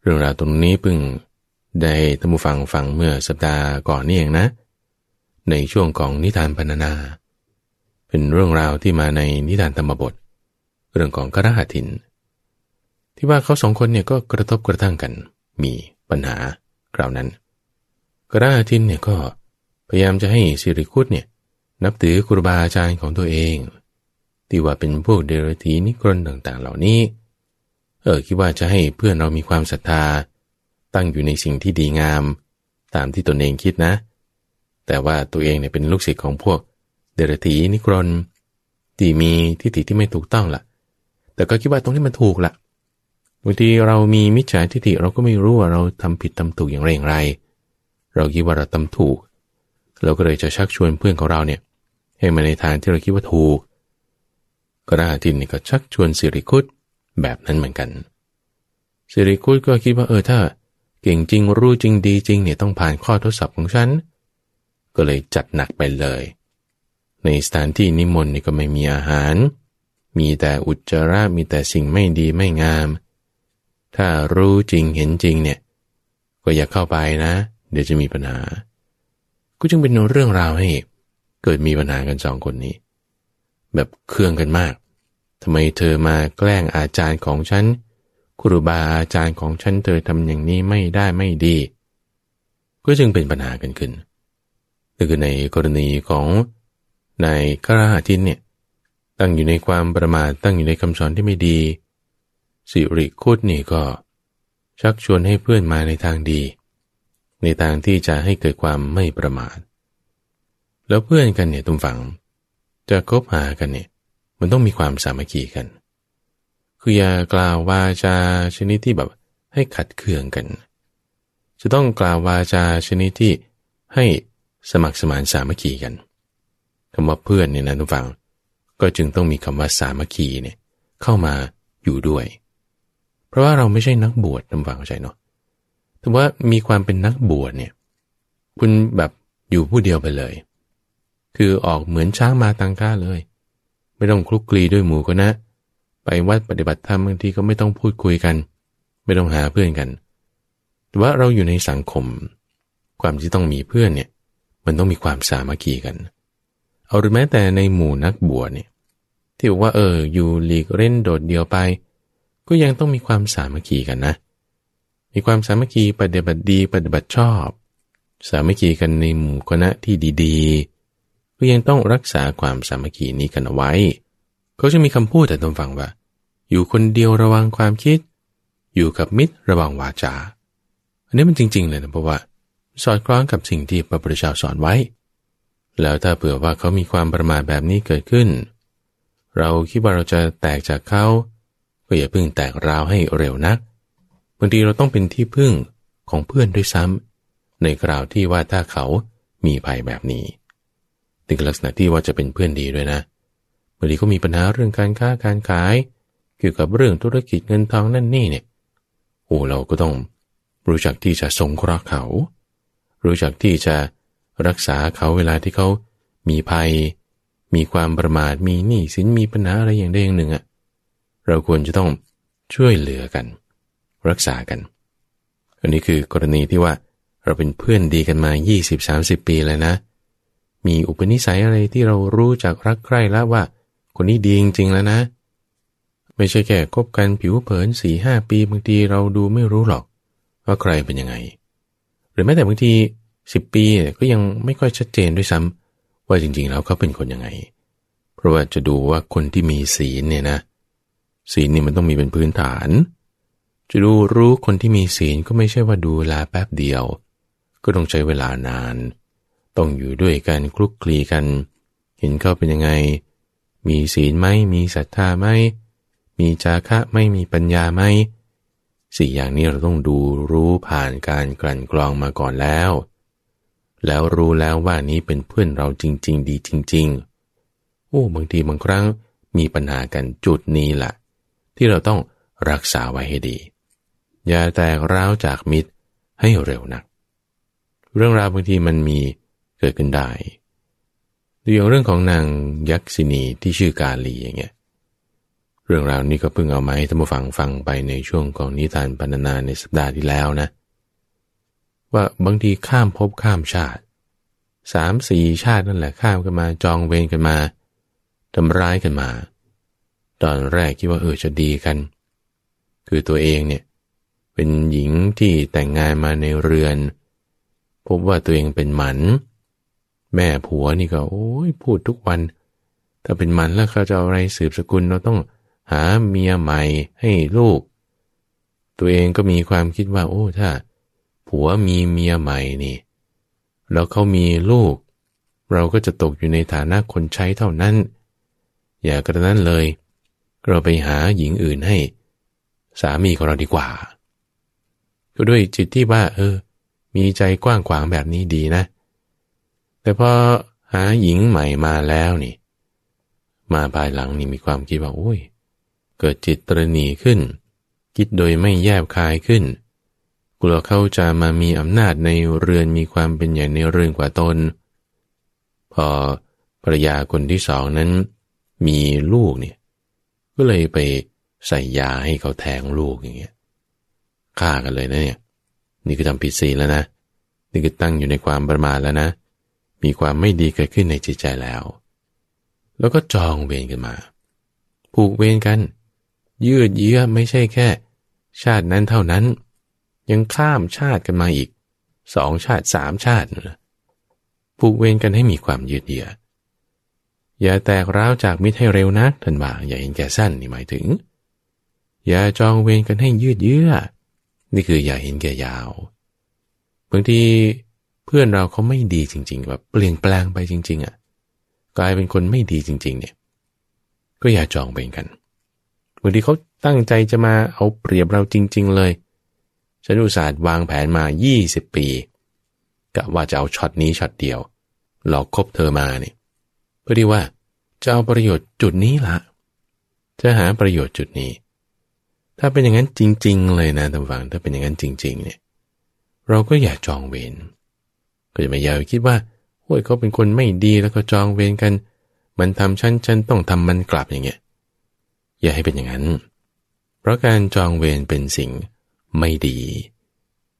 เรื่องราวตรงนี้พึ่ง ได้ท่านผู้ฟังฟังเมื่อสัปดาห์ก่อนนี่เองนะ ในช่วงของนิทานพรรณนา เป็นเรื่องราวที่มาในนิทานธรรมบท เรื่องของกระหัติน ที่ว่าเขาสองคนเนี่ยก็กระทบกระทั่งกัน มีปัญหาคราวนั้น กระหัตินเนี่ยก็พยายามจะให้สิริคุตเนี่ยนับถือครูบาอาจารย์ของตัวเอง ที่ว่าเป็นพวกเดรัจฉีนิกรนต่างๆ เหล่านี้ เออคิดว่าจะให้เพื่อนเรามีความศรัทธา ตั้งอยู่ในสิ่งที่ดีงาม ตามที่ตนเองคิดนะ แต่ว่าตัวเองเนี่ยเป็นลูกศิษย์ของพวก เดรัจฉีนิกรนที่มีทิฏฐิที่ไม่ถูกต้องละ่ะ แต่ก็คิดว่าตรงนี้มันถูกละบางทีเรามีมิจฉาทิฏฐิเราก็ไม่รู้ว่าเราทำผิดทำถูกอย่างไรอย่างไร เราคิดว่าเราทำถูก เราก็เลยจะชักชวนเพื่อนของเราเนี่ย ให้มาในทางที่เราคิดว่าถูกกระาทิตย์นี่ก็ชักชวนสิริคุตแบบนั้นเหมือนกันสิริคุตก็คิดว่าเออถ้า เก่งจริงรู้จริงดีจริงเนี่ยต้องผ่านข้อทดสอบของฉัน ก็เลยจัดหนักไปเลย ในสถานที่นิมนต์นี่ก็ไม่มีอาหาร มีแต่อุจจาระมีแต่สิ่งไม่ดีไม่งาม ถ้ารู้จริงเห็นจริงเนี่ยก็อย่าเข้าไปนะ เดี๋ยวจะมีปัญหา ก็จึงเป็นเรื่องราวให้เกิดมีปัญหากันสองคนนี้ แบบเครื่องกันมากทำไมเธอมาแกล้งอาจารย์ของฉัน ครูบาอาจารย์ของฉันเธอทำอย่างนี้ไม่ได้ไม่ดี ก็จึงเป็นปัญหากันขึ้นคือในกรณีของนายกระหัทินเนี่ยตั้งอยู่ในความประมาทตั้งอยู่ในคำสอนที่ไม่ดี สิริคุดนี่ก็ชักชวนให้เพื่อนมาในทางดี ในทางที่จะให้เกิดความไม่ประมาท แล้วเพื่อนกันเนี่ยตุ้มฝัง จะคบหากันเนี่ยมันต้องมีความสามัคคีกัน คืออย่ากล่าววาจาชนิดที่แบบให้ขัดเคืองกัน จะต้องกล่าววาจาชนิดที่ให้สมัครสมานสามัคคีกันคำว่าเพื่อนเนี่ยนะทุกฝังก็จึงต้องมีคำว่าสามัคคีเนี่ยเข้ามาอยู่ด้วย เพราะว่าเราไม่ใช่นักบวชทุกฝังเข้าใจเนาะแต่ว่ามีความเป็นนักบวชเนี่ยคุณแบบอยู่ผู้เดียวไปเลย คือออกเหมือนช้างมาตังก้าเลย ไม่ต้องคลุกคลีด้วยหมู่ก็นะ ไปวัดปฏิบัติธรรมบางทีก็ไม่ต้องพูดคุยกัน ไม่ต้องหาเพื่อนกัน แต่ว่าเราอยู่ในสังคม ความที่ต้องมีเพื่อนเนี่ย มันต้องมีความสามัคคีกัน เอาหรือแม้แต่ในหมู่นักบวชเนี่ยที่บอกว่าเอออยู่หลีกเล่นโดดเดียวไป ก็ยังต้องมีความสามัคคีกันนะ มีความสามัคคีปฏิบัติดีปฏิบัติชอบ สามัคคีกันในหมู่คณะที่ดี ๆ ก็ยังต้องรักษาความสามัคคีนี้กันเอาไว้ เขาจะมีคำพูดแต่ตรงฟังว่า อยู่คนเดียวระวังความคิด อยู่กับมิตรระวังวาจา อันนี้มันจริง ๆ เลยนะเพราะว่า สอดคล้องกับสิ่งที่พระพุทธเจ้าสอนไว้ แล้วถ้าเผื่อว่าเขามีความประมาทแบบนี้เกิดขึ้น เราคิดว่าเราจะแตกจากเขาก็อย่าพึ่งแตกราวให้เร็วนักบางทีเราต้องเป็นที่พึ่งของเพื่อนด้วยซ้ำในกราวที่ว่าถ้าเขามีภัยแบบนี้ถึงลักษณะที่ว่าจะเป็นเพื่อนดีด้วยนะ บางทีก็มีปัญหาเรื่องการค้าการขาย เกี่ยวกับเรื่องธุรกิจเงินทองนั่นนี่เนี่ยโอ้เราก็ต้องรู้จักที่จะสงเคราะห์เขา รู้จักที่จะรักษาเขาเวลาที่เขามีภัย มีความประมาทมีหนี้สินมีปัญหาอะไรอย่างใดอย่างหนึ่งอะ่ะเราควรจะต้องช่วยเหลือกัน รักษากัน อันนี้คือกรณีที่ว่าเราเป็นเพื่อนดีกันมา 20-30 ปีแล้วนะ มีอุปนิสัยอะไรที่เรารู้จักรักใคร่แล้วว่า คนนี้ดีจริงๆแล้วนะ ไม่ใช่แค่คบกันผิวเผินสี่ห้าปีบางทีเราดูไม่รู้หรอก ว่าใครเป็นยังไง หรือแม้แต่บางทีสิบปีก็ยังไม่ค่อยชัดเจนด้วยซ้ำว่าจริงๆแล้วเขาเป็นคนยังไง เพราะว่าจะดูว่าคนที่มีศีลเนี่ยนะศีลนี่มันต้องมีเป็นพื้นฐาน จะดูรู้คนที่มีศีลก็ไม่ใช่ว่าดูลาแป๊บเดียว ก็ต้องใช้เวลานาน ต้องอยู่ด้วยกันคลุกคลีกัน เห็นเขาเป็นยังไง มีศีลไหมมีศรัทธาไหมมีจาคะไม่มีปัญญาไหมสี่อย่างนี้เราต้องดูรู้ผ่านการกลั่นกรองมาก่อนแล้ว แล้วรู้แล้วว่านี้เป็นเพื่อนเราจริง ๆ ดีจริง ๆ โอ้บางทีบางครั้งมีปัญหากันจุดนี้แหละที่เราต้องรักษาไว้ให้ดี อย่าแตกร้าวจากมิตรให้เร็วนัก เรื่องราวบางทีมันมีเกิดขึ้นได้ ดูอย่างเรื่องของนางยักษินีที่ชื่อกาลีอย่างเงี้ย เรื่องราวนี้ก็เพิ่งเอามาให้ท่านผู้ฟังฟังไปในช่วงของนิทานปรรณนาในสัปดาห์ที่แล้วนะ ว่าบางทีข้ามภพข้ามชาติสามสี่ชาตินั่นแหละข้ามกันมาจองเวรกันมาทำร้ายกันมา ตอนแรกคิดว่าเออจะดีกัน คือตัวเองเนี่ยเป็นหญิงที่แต่งงานมาในเรือน พบว่าตัวเองเป็นหมัน แม่ผัวนี่ก็โอ้ยพูดทุกวัน ถ้าเป็นมันแล้วเขาจะอาอะไรสืบสกุลเราต้องหาเมียใหม่ให้ลูก ตัวเองก็มีความคิดว่า โอ้ถ้า ผัวมีเมียใหม่นี่ แล้วเขามีลูก เราก็จะตกอยู่ในฐานะคนใช้เท่านั้น อย่ากระนั้นเลย เราไปหาหญิงอื่นให้ สามีของเราดีกว่า ก็ด้วยจิตที่ว่า เออ มีใจกว้างขวางแบบนี้ดีนะ แต่พอหาหญิงใหม่มาแล้วนี่ มาภายหลังนี่มีความคิดว่าโอ้ย เกิดจิตตรณีขึ้น คิดโดยไม่แยบคายขึ้น กลัวเขาจะมามีอำนาจในเรือนมีความเป็นใหญ่ในเรือนกว่าตน พอภรรยาคนที่สองนั้น มีลูกเนี่ย ก็เลยไปใส่ยาให้เขาแทงลูกอย่างเงี้ยฆ่ากันเลยนะเนี่ย นี่คือทำผิดศีลแล้วนะ นี่คือตั้งอยู่ในความประมาทแล้วนะ มีความไม่ดีเกิดขึ้นในจิตใจแล้ว แล้วก็จองเวรกันมา ผูกเวรกัน ยืดเยื้อไม่ใช่แค่ ชาตินั้นเท่านั้น ยังข้ามชาติกันมาอีกสองชาติสามชาตินะผูกเวรกันให้มีความยืดเยื้ออย่าแตกร้าวจากมิตรให้เร็วนักท่านว่าอย่าเห็นแก่สั้นนี่หมายถึง อย่าจองเวรกันให้ยืดเยื้อ นี่คืออย่าเห็นแก่ยาวบางที เพื่อนเราเขาไม่ดีจริงๆแบบเปลี่ยนแปลงไปจริง ๆอะ่ะกลายเป็นคนไม่ดีจริง ๆ เนี่ย ก็อย่าจองเวรกันบางทีเขาตั้งใจจะมาเอาเปรียบเราจริง ๆ เลยฉันอุตส่าห์วางแผนมา 20 ปีกะว่าจะเอาช็อตนี้ช็อตเดียว หลอกคบเธอมาเนี่ยเพื่อที่ว่าจะเอาประโยชน์จุดนี้ละจะหาประโยชน์จุดนี้ ถ้าเป็นอย่างนั้นจริง ๆ เลยนะท่านฟังถ้าเป็นอย่างนั้นจริง ๆ เนี่ย เราก็อย่าจองเวร ก็จะไม่ยาวคิดว่าโอ้ยเขาเป็นคนไม่ดีแล้วก็จองเวรกัน มันทำฉันฉันต้องทำมันกลับอย่างเงี้ยอย่าให้เป็นอย่างนั้น เพราะการจองเวรเป็นสิ่งไม่ดี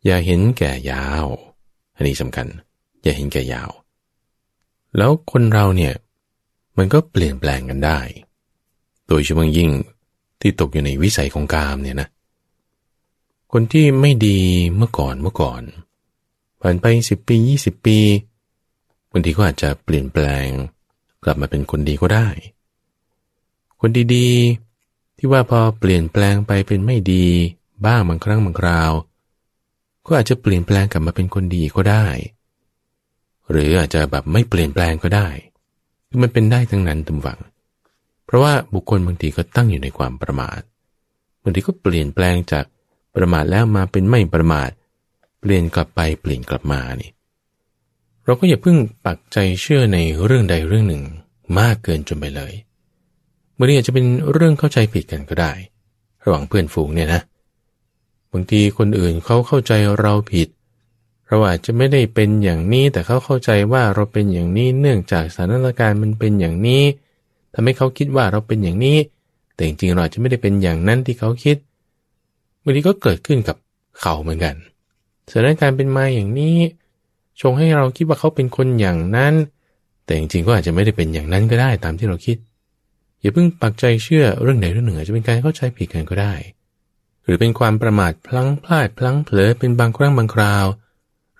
อย่าเห็นแก่ยาว อันนี้สำคัญ อย่าเห็นแก่ยาว แล้วคนเราเนี่ยมันก็เปลี่ยนแปลงกันได้ โดยเฉพาะยิ่งที่ตกอยู่ในวิสัยของกามเนี่ยนะ คนที่ไม่ดีเมื่อก่อนเมื่อก่อน ผ่านไปสิบปียี่สิบปีบางทีก็อาจจะเปลี่ยนแปลง กลับมาเป็นคนดีก็ได้ คนดีๆ ที่ว่าพอเปลี่ยนแปลงไปเป็นไม่ดี บ้างบางครั้งบางคราว ก็อาจจะเปลี่ยนแปลงกลับมาเป็นคนดีก็ได้ หรืออาจจะแบบไม่เปลี่ยนแปลงก็ได้คือมันเป็นได้ทั้งนั้นตุมฝัง เพราะว่าบุคคลบางทีก็ตั้งอยู่ในความประมาทบางทีก็เปลี่ยนแปลงจากประมาทแล้วมาเป็นไม่ประมาท ปลี่ยนกลับไปเปลี่ยนกลับมานี่ เราก็อย่าเพิ่งปักใจเชื่อในเรื่องใดเรื่องหนึ่งมากเกินจนไปเลยเมื่อนี้อาจจะเป็นเรื่องเข้าใจผิดกันก็ได้ ระหว่างเพื่อนฝูงเนี่ยนะ บางทีคนอื่นเขาเข้าใจเราผิด เราอาจจะไม่ได้เป็นอย่างนี้แต่เขาเข้าใจว่าเราเป็นอย่างนี้เนื่องจากสถานการณ์มันเป็นอย่างนี้ทำให้เขาคิดว่าเราเป็นอย่างนี้ แต่จริงๆเราอาจจะไม่ได้เป็นอย่างนั้นที่เขาคิดบางทีก็เกิดขึ้นกับเขาเหมือนกัน สถานการณ์เป็นมาอย่างนี้ ชงให้เราคิดว่าเขาเป็นคนอย่างนั้น แต่จริงๆก็อาจจะไม่ได้เป็นอย่างนั้นก็ได้ตามที่เราคิด อย่าเพิ่งปักใจเชื่อเรื่องใดเรื่องหนึ่งอาจจะเป็นการเข้าใจผิดกันก็ได้ หรือเป็นความประมาทพลั้งพลาดพลั้งเผลอเป็นบางครั้งบางคราว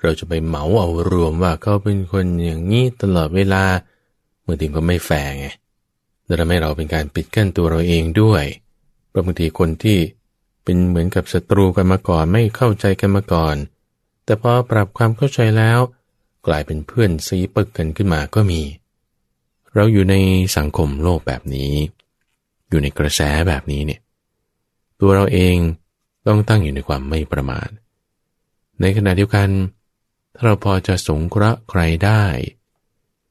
เราจะไปเหมาเอารวมว่าเขาเป็นคนอย่างนี้ตลอดเวลาเมื่อทีก็ไม่แฝงไงและทำให้เราเป็นการปิดกั้นตัวเราเองด้วยเพราะบางทีคนที่เป็นเหมือนกับศัตรูกันมาก่อนไม่เข้าใจกันมาก่อน แต่พอปรับความเข้าใจแล้ว กลายเป็นเพื่อนซีปึกกันขึ้นมาก็มี เราอยู่ในสังคมโลกแบบนี้ อยู่ในกระแสแบบนี้เนี่ย ตัวเราเองต้องตั้งอยู่ในความไม่ประมาท ในขณะเดียวกัน ถ้าเราพอจะสงเคราะห์ใครได้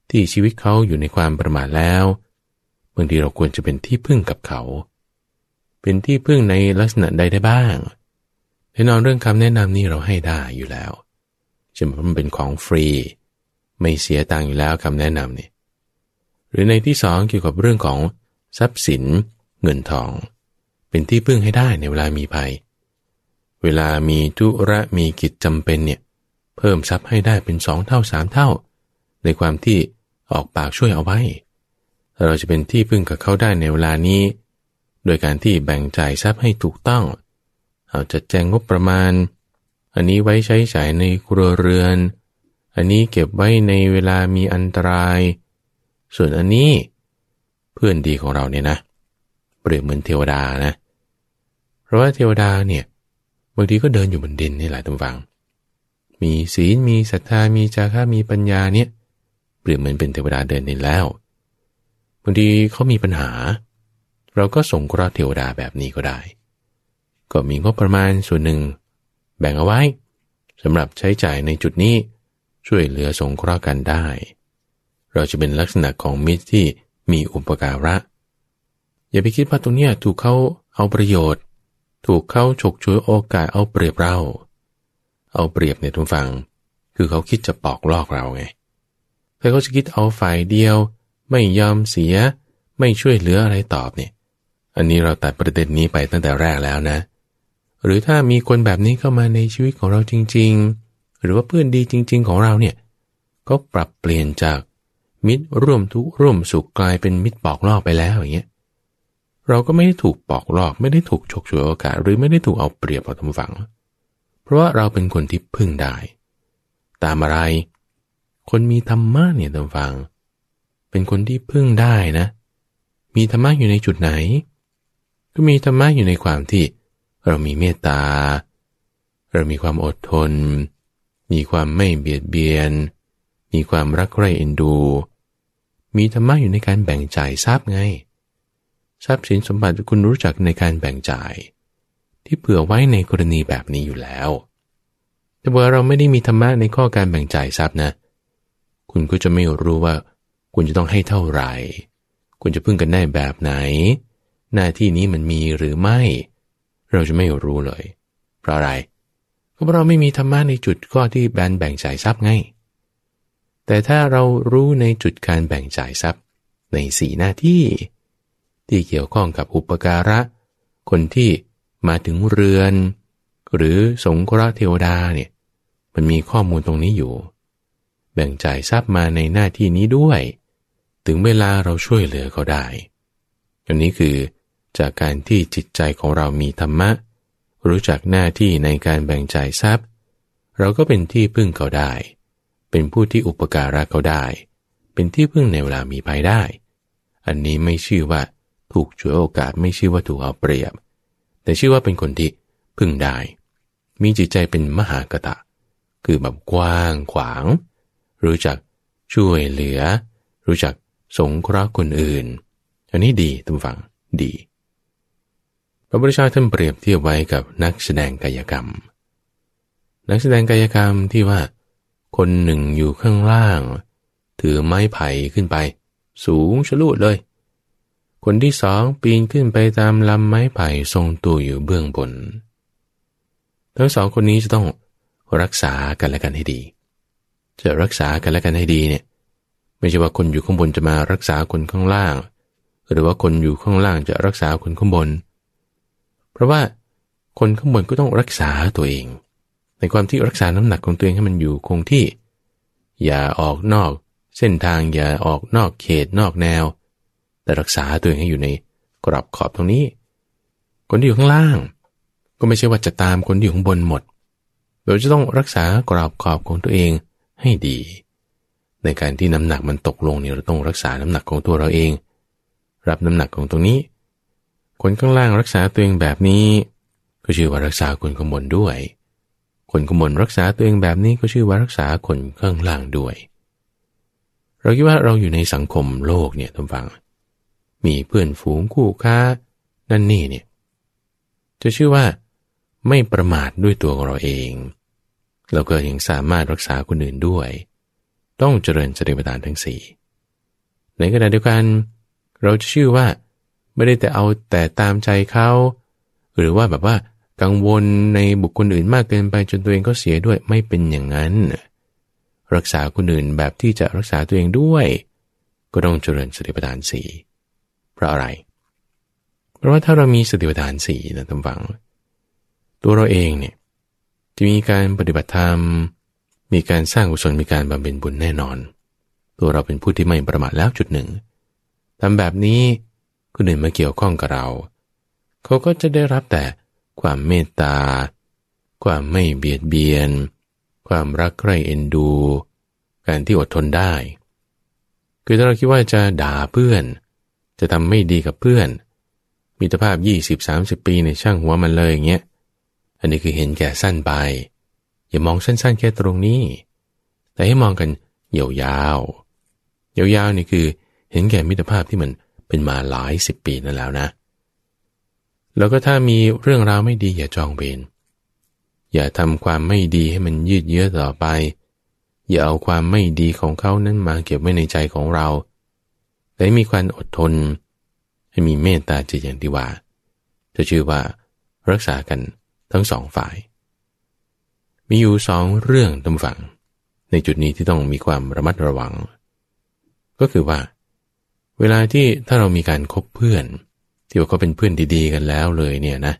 ที่ชีวิตเขาอยู่ในความประมาทแล้วบางทีเราควรจะเป็นที่พึ่งกับเขา เป็นที่พึ่งในลักษณะใดได้บ้าง แน่นอนเรื่องคำแนะนำนี้เราให้ได้อยู่แล้วเช่นมันเป็นของฟรี ไม่เสียตังค์อยู่แล้วคำแนะนำนี่หรือในที่สองเกี่ยวกับเรื่องของทรัพย์สินเงินทอง เป็นที่พึ่งให้ได้ในเวลามีภัย เวลามีธุระมีกิจจำเป็นเนี่ยเพิ่มทรัพย์ให้ได้เป็นสองเท่าสามเท่า ในความที่ออกปากช่วยเอาไว้เราจะเป็นที่พึ่งกับเขาได้ในเวลานี้ โดยการที่แบ่งจ่ายทรัพย์ให้ถูกต้อง เอาจัดแจงงบประมาณ อันนี้ไว้ใช้จ่ายในครัวเรือน อันนี้เก็บไว้ในเวลามีอันตราย ส่วนอันนี้ เพื่อนดีของเราเนี่ยนะ เปรียบเหมือนเทวดานะ เพราะว่าเทวดาเนี่ยบางทีก็เดินอยู่บนดินนี่แหละทุกฝัง มีศีล มีศรัทธา มีจาระมีปัญญาเนี่ย เปรียบเหมือนเป็นเทวดาเดินดินแล้วบางทีเขามีปัญหา เราก็ส่งกราเทวดาแบบนี้ก็ได้ ก็มีงบประมาณส่วนหนึ่ง แบ่งเอาไว้สำหรับใช้จ่ายในจุดนี้ช่วยเหลือสงเคราะห์กันได้ เราจะเป็นลักษณะของมิตรที่มีอุปการะ อย่าไปคิดว่าตรงเนี้ยถูกเขาเอาประโยชน์ ถูกเขาฉกฉวยโอกาสเอาเปรียบเรา เอาเปรียบเนี่ยทุกฝัง คือเขาคิดจะปอกลอกเราไงแต่เขาจะคิดเอาฝ่ายเดียว ไม่ยอมเสีย ไม่ช่วยเหลืออะไรตอบเนี่ย อันนี้เราตัดประเด็นนี้ไปตั้งแต่แรกแล้วนะ หรือถ้ามีคนแบบนี้เข้ามาในชีวิตของเราจริง ๆ หรือว่าเพื่อนดีจริง ๆ ของเราเนี่ยก็ปรับเปลี่ยนจากมิตรร่วมทุกข์ร่วมสุขกลายเป็นมิตรปอกลอกไปแล้วอย่างเงี้ยเราก็ไม่ได้ถูกปอกลอก ไม่ได้ถูกฉกฉวยโอกาส หรือไม่ได้ถูกเอาเปรียบเอาทำฝัง เพราะว่าเราเป็นคนที่พึ่งได้ ตามอะไร คนมีธรรมะเนี่ยทำฝัง เป็นคนที่พึ่งได้นะ มีธรรมะอยู่ในจุดไหน ก็มีธรรมะอยู่ในความที่ เรามีเมตตา เรามีความอดทน มีความไม่เบียดเบียน มีความรักใคร่เอ็นดู มีธรรมะอยู่ในการแบ่งจ่ายทรัพย์ไง ทรัพย์สินสมบัติคุณรู้จักในการแบ่งจ่าย ที่เผื่อไว้ในกรณีแบบนี้อยู่แล้ว แต่เมื่อเราไม่ได้มีธรรมะในข้อการแบ่งจ่ายทรัพย์นะ คุณก็จะไม่รู้ว่า คุณจะต้องให้เท่าไหร่ คุณจะพึ่งกันได้แบบไหน หน้าที่นี้มันมีหรือไม่ เราจะไม่รู้เลย เพราะอะไร ก็เพราะเราไม่มีธรรมะในจุดข้อที่แบนแบ่งจ่ายทรัพย์ไง แต่ถ้าเรารู้ในจุดการแบ่งจ่ายทรัพย์ในสีหน้าที่ ที่เกี่ยวข้องกับอุปการะ คนที่มาถึงเรือน หรือสงเคราะห์เทวดาเนี่ยมันมีข้อมูลตรงนี้อยู่ แบ่งจ่ายทรัพย์มาในหน้าที่นี้ด้วย ถึงเวลาเราช่วยเหลือเขาได้อันนี้คือ จากการที่จิตใจของเรามีธรรมะ รู้จักหน้าที่ในการแบ่งจ่ายทรัพย์ เราก็เป็นที่พึ่งเขาได้ เป็นผู้ที่อุปการะเขาได้ เป็นที่พึ่งในเวลามีภัยได้ อันนี้ไม่ชื่อว่า ถูกช่วยโอกาสไม่ชื่อว่าถูกเอาเปรียบ แต่ชื่อว่าเป็นคนที่พึ่งได้ มีจิตใจเป็นมหากตะ คือแบบกว้างขวาง รู้จักช่วยเหลือ รู้จักสงเคราะห์คนอื่น อันนี้ดีทุกฝังดี ระพุทธเจ้าท่านเปรียบเทียบไว้กับนักแสดงกายกรรม นักแสดงกายกรรมที่ว่า คนหนึ่งอยู่ข้างล่าง ถือไม้ไผ่ขึ้นไป สูงชะลุดเลย คนที่สองปีนขึ้นไปตามลำไม้ไผ่ทรงตัวอยู่เบื้องบน ทั้งสองคนนี้จะต้องรักษากันและกันให้ดี จะรักษากันและกันให้ดีเนี่ยไม่ใช่ว่าคนอยู่ข้างบนจะมารักษาคนข้างล่าง หรือว่าคนอยู่ข้างล่างจะรักษาคนข้างบน เพราะว่าคนข้างบนก็ต้องรักษาตัวเอง ในความที่รักษาน้ำหนักของตัวเองให้มันอยู่คงที่ อย่าออกนอก เส้นทางอย่าออกนอกเขตนอกแนว แต่รักษาตัวเองให้อยู่ในกรอบขอบตรงนี้ คนที่อยู่ข้างล่าง ก็ไม่ใช่ว่าจะตามคนที่อยู่ข้างบนหมด เราจะต้องรักษากรอบขอบของตัวเองให้ดี ในการที่น้ำหนักมันตกลงเนี่ยเราต้องรักษาน้ำหนักของตัวเราเอง รับน้ำหนักของตรงนี้ คนข้างล่างรักษาตัวเองแบบนี้ ก็ชื่อว่ารักษาคนข้างบนด้วย คนขมนรักษาตัวเองแบบนี้ก็ชื่อว่ารักษาคนข้างล่างด้วย เราคิดว่าเราอยู่ในสังคมโลกเนี่ยท่านฟัง มีเพื่อนฝูงคู่ค้านั่นนี่เนี่ยจะชื่อว่าไม่ประมาทด้วยตัวของเราเอง เราก็ยังสามารถรักษาคนอื่นด้วย ต้องเจริญสติปัฏฐานทั้งสี่ในขณะเดียวกัน เราจะชื่อว่า ไม่ได้แต่เอาแต่ตามใจเขาหรือว่าแบบว่ากังวลในบุคคลอื่นมากเกินไปจนตัวเองก็เสียด้วยไม่เป็นอย่างนั้น รักษาคนอื่นแบบที่จะรักษาตัวเองด้วย ก็ต้องเจริญสติปัฏฐานสี่เพราะอะไร เพราะว่าถ้าเรามีสติปัฏฐานสี่นะท่านฟัง ตัวเราเองเนี่ยจะมีการปฏิบัติธรรม มีการสร้างกุศลมีการบำเพ็ญบุญแน่นอน ตัวเราเป็นผู้ที่ไม่ประมาทแล้วจุดหนึ่งทำแบบนี้ คนอื่นมาเกี่ยวข้องกับเรา เขาก็จะได้รับแต่ความเมตตา ความไม่เบียดเบียน ความรักใคร่เอ็นดู การที่อดทนได้ คือถ้าเราคิดว่าจะด่าเพื่อน จะทำไม่ดีกับเพื่อนมิตรภาพ 20-30 ปีในช่างหัวมันเลยอย่างเงี้ย อันนี้คือเห็นแก่สั้นไป อย่ามองสั้นๆ แค่ตรงนี้ แต่ให้มองกันยาวๆยาวๆนี่คือเห็นแก่มิตรภาพที่มัน เป็นมาหลายสิบปีนั่นแล้วนะ แล้วก็ถ้ามีเรื่องราวไม่ดีอย่าจองเวรอย่าทำความไม่ดีให้มันยืดเยื้อต่อไป อย่าเอาความไม่ดีของเขานั้นมาเก็บไว้ในใจของเรา แต่มีความอดทน ให้มีเมตตาจิตอย่างที่ว่า จะชื่อว่า รักษากันทั้งสองฝ่าย มีอยู่สองเรื่องตำฝัง ในจุดนี้ที่ต้องมีความระมัดระวัง ก็คือว่า เวลาที่ถ้าเรามีการคบเพื่อน ที่ว่าเขาเป็นเพื่อนดีๆกันแล้วเลยเนี่ยนะ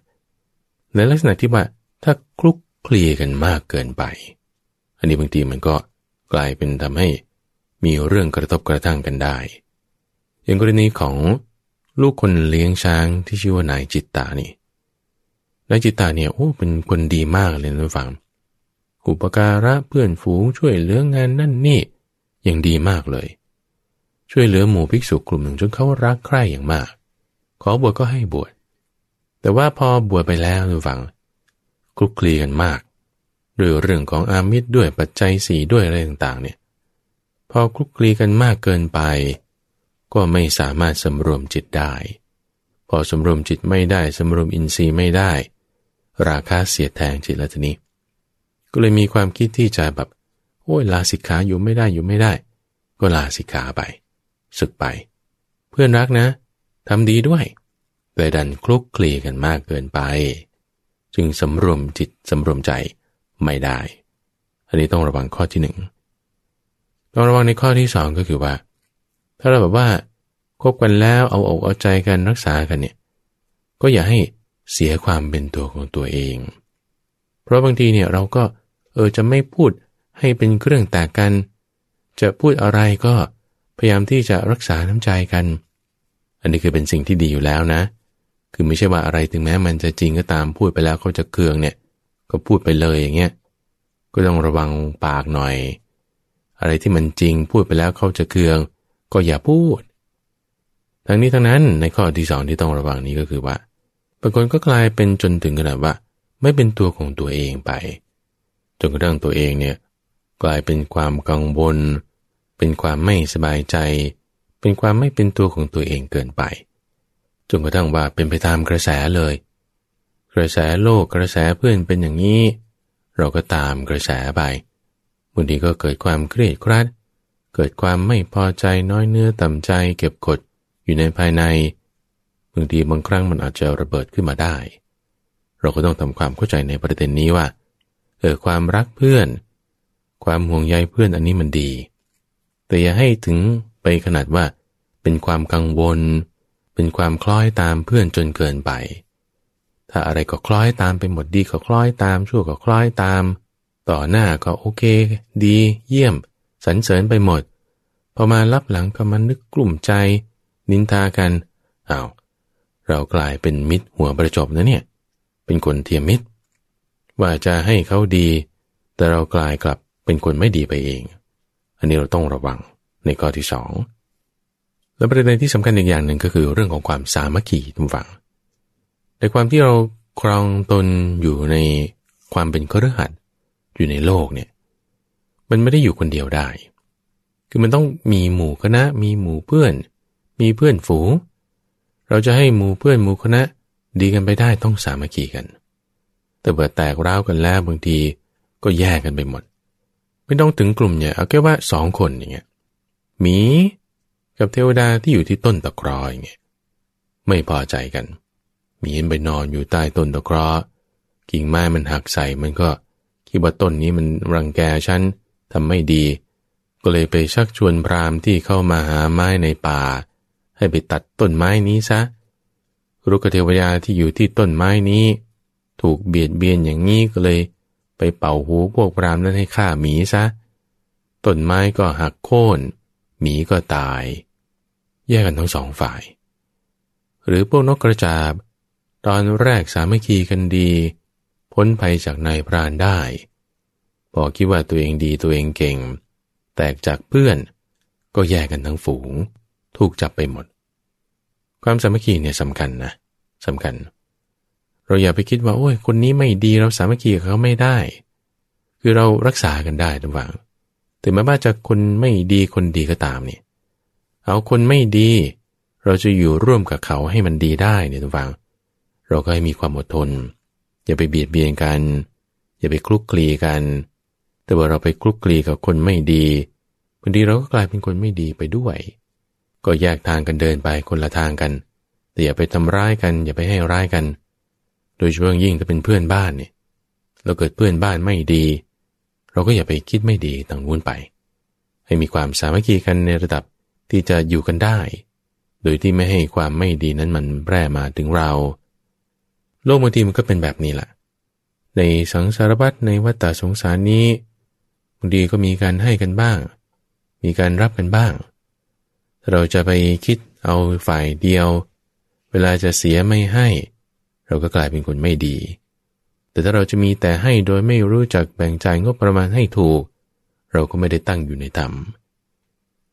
ในลักษณะที่ว่าถ้าคลุกคลีกันมากเกินไป อันนี้บางทีมันก็กลายเป็นทำให้มีเรื่องกระทบกระทั่งกันได้ อย่างกรณีของลูกคนเลี้ยงช้างที่ชื่อว่านายจิตตานี่นายจิตตาเนี่ยโอ้เป็นคนดีมากเลยนะฟังอุปการะเพื่อนฝูงช่วยเหลืองานนั่นนี่ยังดีมากเลย ช่วยเหลือหมู่ภิกษุกลุ่มหนึ่งจนเขารักใคร่อย่างมาก ขอบวชก็ให้บวช แต่ว่าพอบวชไปแล้วนะฟังคลุกคลีกันมากด้วยเรื่องของอามิตรด้วยปัจจัยสีด้วยอะไรต่างๆ เนี่ย พอคลุกคลีกันมากเกินไป ก็ไม่สามารถสำรวมจิตได้ พอสำรวมจิตไม่ได้สำรวมอินทรีย์ไม่ได้ ราคาเสียแทงจิตแล้วทีนี้ ก็เลยมีความคิดที่จะแบบโอ้ยลาสิกขาอยู่ไม่ได้อยู่ไม่ได้ ก็ลาสิกขาไป ศึกไป เพื่อนรักนะทำดีด้วย แต่ดันคลุกคลีกันมากเกินไป จึงสำรวมจิตสำรวมใจไม่ได้ อันนี้ต้องระวังข้อที่หนึ่งต้องระวังในข้อที่สองก็คือว่า ถ้าเราแบบว่าคบกันแล้วเอาอกเอาใจกันรักษากันเนี่ยก็อย่าให้เสียความเป็นตัวของตัวเอง เพราะบางทีเนี่ยเราก็เออจะไม่พูดให้เป็นเครื่องแตกกัน จะพูดอะไรก็ พยายามที่จะรักษาน้ำใจกัน อันนี้คือเป็นสิ่งที่ดีอยู่แล้วนะ คือไม่ใช่ว่าอะไรถึงแม้มันจะจริงก็ตามพูดไปแล้วเขาจะเคืองเนี่ย ก็พูดไปเลยอย่างเงี้ย ก็ต้องระวังปากหน่อย อะไรที่มันจริงพูดไปแล้วเขาจะเคือง ก็อย่าพูด ทั้งนี้ทั้งนั้นในข้อที่สองที่ต้องระวังนี้ก็คือว่าบางคนก็กลายเป็นจนถึงขนาดว่า ไม่เป็นตัวของตัวเองไป จนกระทั่งตัวเองเนี่ยกลายเป็นความกังวล เป็นความไม่สบายใจ เป็นความไม่เป็นตัวของตัวเองเกินไปจนกระทั่งว่าเป็นไปตามกระแสเลย กระแสโลกกระแสเพื่อนเป็นอย่างนี้ เราก็ตามกระแสไปบางทีก็เกิดความเครียดครัด เกิดความไม่พอใจน้อยเนื้อต่ำใจ เก็บกดอยู่ในภายในบางทีบางครั้งมันอาจจะระเบิดขึ้นมาได้ เราก็ต้องทำความเข้าใจในประเด็นนี้ว่าเออความรักเพื่อน ความห่วงใยเพื่อนอันนี้มันดี แต่อย่าให้ถึงไปขนาดว่า เป็นความกังวล เป็นความคล้อยตามเพื่อนจนเกินไป ถ้าอะไรก็คล้อยตามไปหมดดีก็คล้อยตาม ชั่วก็คล้อยตาม ต่อหน้าก็โอเค ดี เยี่ยมสรรเสริญไปหมด พอมารับหลังก็มานึกกลุ่มใจ นินทากันอา้าวเรากลายเป็นมิตรหัวประจบนะเนี่ย เป็นคนเทียมมิตร ว่าจะให้เขาดี แต่เรากลายกลับเป็นคนไม่ดีไปเอง นนี้เราต้องระวังในข้อที่สองและประเด็นที่สำคัญอีกอย่างหนึ่งก็คือเรื่องของความสามัคคีทุกฝังแต่ความที่เราครองตนอยู่ในความเป็นครหัดอยู่ในโลกเนี่ยมันไม่ได้อยู่คนเดียวได้ คือมันต้องมีหมู่คณะ มีหมู่เพื่อน มีเพื่อนฝูง เราจะให้หมู่เพื่อนหมู่คณะดีกันไปได้ต้องสามัคคีกัน แต่เบิดแตกร้าวกันแล้วบางทีก็แยกกันไปหมด ไม่ต้องถึงกลุ่มเนี่ยเอาแค่ว่าสองคนอย่างเงี้ยหมีกับเทวดาที่อยู่ที่ต้นตะกรออย่างเงี้ยไม่พอใจกันมีเห็นไปนอนอยู่ใต้ต้นตะเคราะห์กิ่งไม้มันหักใส่มันก็คิดว่าต้นนี้มันรังแกฉันทำไม่ดี ก็เลยไปชักชวนพรามที่เข้ามาหาไม้ในป่า ให้ไปตัดต้นไม้นี้ซะรุกเทวดาที่อยู่ที่ต้นไม้นี้ ถูกเบียดเบียนอย่างนี้ก็เลย ไปเป่าหูพวกพรามนั้นให้ฆ่าหมีซะต้นไม้ก็หักโค่นหมีก็ตาย แยกกันทั้งสองฝ่าย หรือพวกนกกระจาบ ตอนแรกสามัคคีกันดี พ้นภัยจากนายพรานได้ พอคิดว่าตัวเองดีตัวเองเก่ง แตกจากเพื่อน ก็แยกกันทั้งฝูง ถูกจับไปหมด ความสามัคคีเนี่ยสำคัญนะสำคัญเเราอย่าไปคิดว่าโอ้ยคนนี้ไม่ดีเราสามัคคีกับเขาไม่ได้ คือเรารักษากันได้ทุกฝังถึงแม้ว่าจะคนไม่ดีคนดีก็ตามเนี่ยเอาคนไม่ดี เราจะอยู่ร่วมกับเขาให้มันดีได้เนี่ยทุกฝังเราก็ให้มีความอดทน อย่าไปเบียดเบียนกัน อย่าไปคลุกคลีกัน แต่ว่าเราไปคลุกคลีกับคนไม่ดีบางทีเราก็กลายเป็นคนไม่ดีไปด้วย ก็แยกทางกันเดินไปคนละทางกัน แต่อย่าไปทำร้ายกัน อย่าไปให้ร้ายกัน โดยเฉพาะยิ่งถ้าเป็นเพื่อนบ้านเนี่ยเราเกิดเพื่อนบ้านไม่ดี เราก็อย่าไปคิดไม่ดีต่างนู้นไป ให้มีความสามัคคีกันในระดับที่จะอยู่กันได้ โดยที่ไม่ให้ความไม่ดีนั้นมันแพร่มาถึงเรา โลกบางทีมันก็เป็นแบบนี้แหละในสังสารวัตในวัฏสงสารนี้บางทีก็มีการให้กันบ้าง มีการรับกันบ้าง เราจะไปคิดเอาฝ่ายเดียว เวลาจะเสียไม่ให้ เราก็กลายเป็นคนไม่ดี แต่ถ้าเราจะมีแต่ให้โดยไม่รู้จักแบ่งจ่ายงบประมาณให้ถูก เราก็ไม่ได้ตั้งอยู่ในธรรม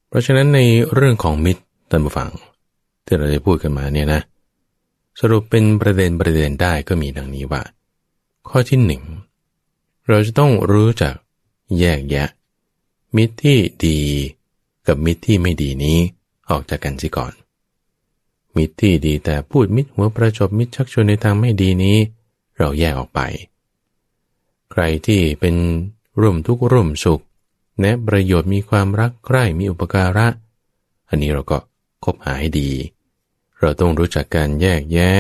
เพราะฉะนั้นในเรื่องของมิตรท่านผู้ฟัง ที่เราได้พูดกันมาเนี่ยนะ สรุปเป็นประเด็นประเด็นได้ก็มีดังนี้ว่า ข้อที่หนึ่งเราจะต้องรู้จักแยกแยะ มิตรที่ดีกับมิตรที่ไม่ดีนี้ออกจากกันสิก่อน มิตรที่ดีแต่พูดมิตรหัวประจบมิตรชักชวนในทางไม่ดีนี้ เราแยกออกไป ใครที่เป็นร่วมทุกข์ร่วมสุข แนะประโยชน์มีความรักใคร่มีอุปการะ อันนี้เราก็คบหาให้ดี เราต้องรู้จักการแยกแยะ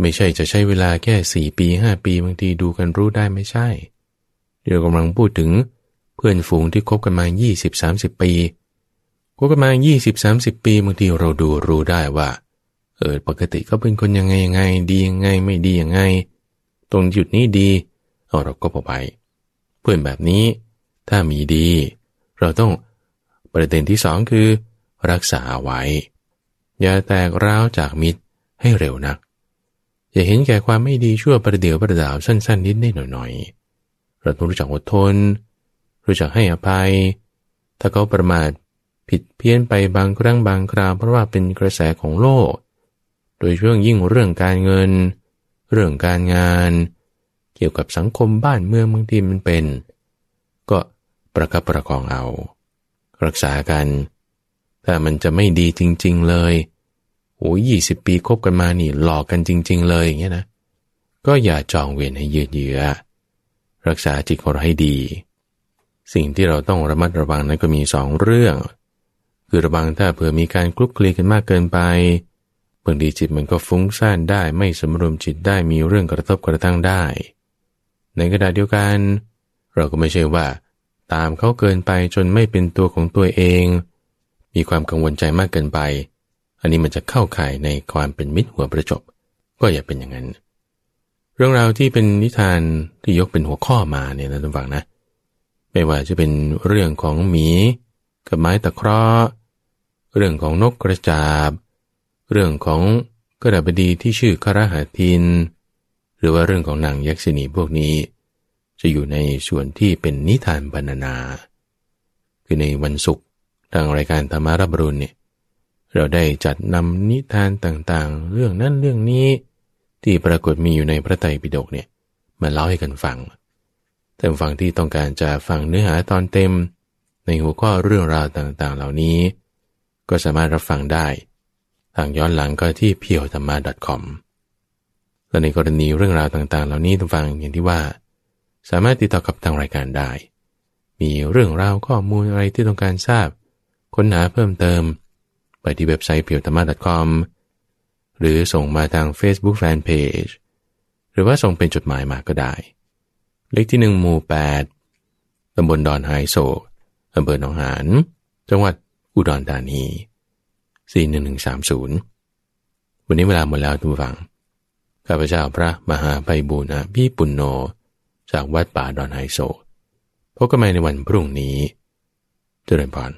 ไม่ใช่จะใช้เวลาแค่สี่ปีห้าปีบางทีดูกันรู้ได้ไม่ใช่เรากำลังพูดถึงเพื่อนฝูงที่คบกันมา 20-30 ปีคบกันมา 20-30 ปีบางทีเราดูรู้ได้ว่า เออปกติเขาเป็นคนยังไงยังไง ดียังไงไม่ดียังไง ตรงจุดนี้ดีเอาเราก็พอไป เพื่อนแบบนี้ ถ้ามีดี เราต้องประเด็นที่สองคือ รักษาไว้ อย่าแตกร้าวจากมิตรให้เร็วนัก อย่าเห็นแก่ความไม่ดีชั่วประเดี๋ยวประดาวสั้นๆนิดนิดหน่อยๆเราต้องรู้จักอดทน รู้จักให้อภัย ถ้าเขาประมาทผิดเพี้ยนไปบางครั้งบางคราวเพราะว่าเป็นกระแสของโลก โดยช่วงยิ่งเรื่องการเงิน เรื่องการงาน เกี่ยวกับสังคมบ้านเมืองบางทีมันเป็น ก็ประคับประคองเอา รักษากันแต่มันจะไม่ดีจริง ๆ เลยโอ้ยี่สิบปีคบกันมานี่หลอกกันจริง ๆ เลยอย่างเงี้ยนะ ก็อย่าจองเวรให้ยืดเยื้อ รักษาจิตของเราให้ดี สิ่งที่เราต้องระมัดระวังนั้นก็มีสองเรื่อง คือระวังถ้าเผื่อมีการคลุกคลีกันมากเกินไปางทีจิตมันก็ฟุ้งซ่านได้ไม่สมรวมจิตได้มีเรื่องกระทบกระทั่งได้ ในกระดาษเดียวกัน เราก็ไม่ใช่ว่า ตามเขาเกินไปจนไม่เป็นตัวของตัวเอง มีความกังวลใจมากเกินไป อันนี้มันจะเข้าข่ายในความเป็นมิตรหัวประจบ ก็อย่าเป็นอย่างนั้น เรื่องราวที่เป็นนิทานที่ยกเป็นหัวข้อมาเนี่ยนะทุกฝังนะ ไม่ว่าจะเป็นเรื่องของหมี กับไม้ตะเคราะห์เรื่องของนกกระจาบ เรื่องของกระดาบดีที่ชื่อคาราหาทิน หรือว่าเรื่องของนางยักษินีพวกนี้ จะอยู่ในส่วนที่เป็นนิทานบรรณนาคือในวันศุกร์ทางรายการธรรมารับรุณเนี่ยเราได้จัดนำนิทานต่างๆ เรื่องนั้นเรื่องนี้ ที่ปรากฏมีอยู่ในพระไตรปิฎกเนี่ยมาเล่าให้กันฟังแต่ฟังที่ต้องการจะฟังเนื้อหาตอนเต็ม ในหัวข้อเรื่องราวต่างๆ เหล่านี้ ก็สามารถรับฟังได้ ทางย้อนหลังก็ที่เพียวธรรมะ .com และในกรณีเรื่องราวต่างๆ เหล่านี้ต้องฟังอย่างที่ว่า สามารถติดต่อกับทางรายการได้ มีเรื่องราวข้อมูลอะไรที่ต้องการทราบ ค้นหาเพิ่มเติม ไปที่เว็บไซต์เพียวธรรมะ .com หรือส่งมาทาง Facebook Fanpage หรือว่าส่งเป็นจดหมายมาก็ได้ เลขที่หนึ่งหมู่8ตำบลดอนไฮโซอำเภอหนองหาน จังหวัดอุดรธานี 41130 วันนี้เวลาหมดแล้วทุกฝัง ข้าพเจ้าพระมหาไพบูณะพี่ปุณโญจากวัดป่าดอนไฮโซพบกันใหม่ในวันพรุ่งนี้เจริญพร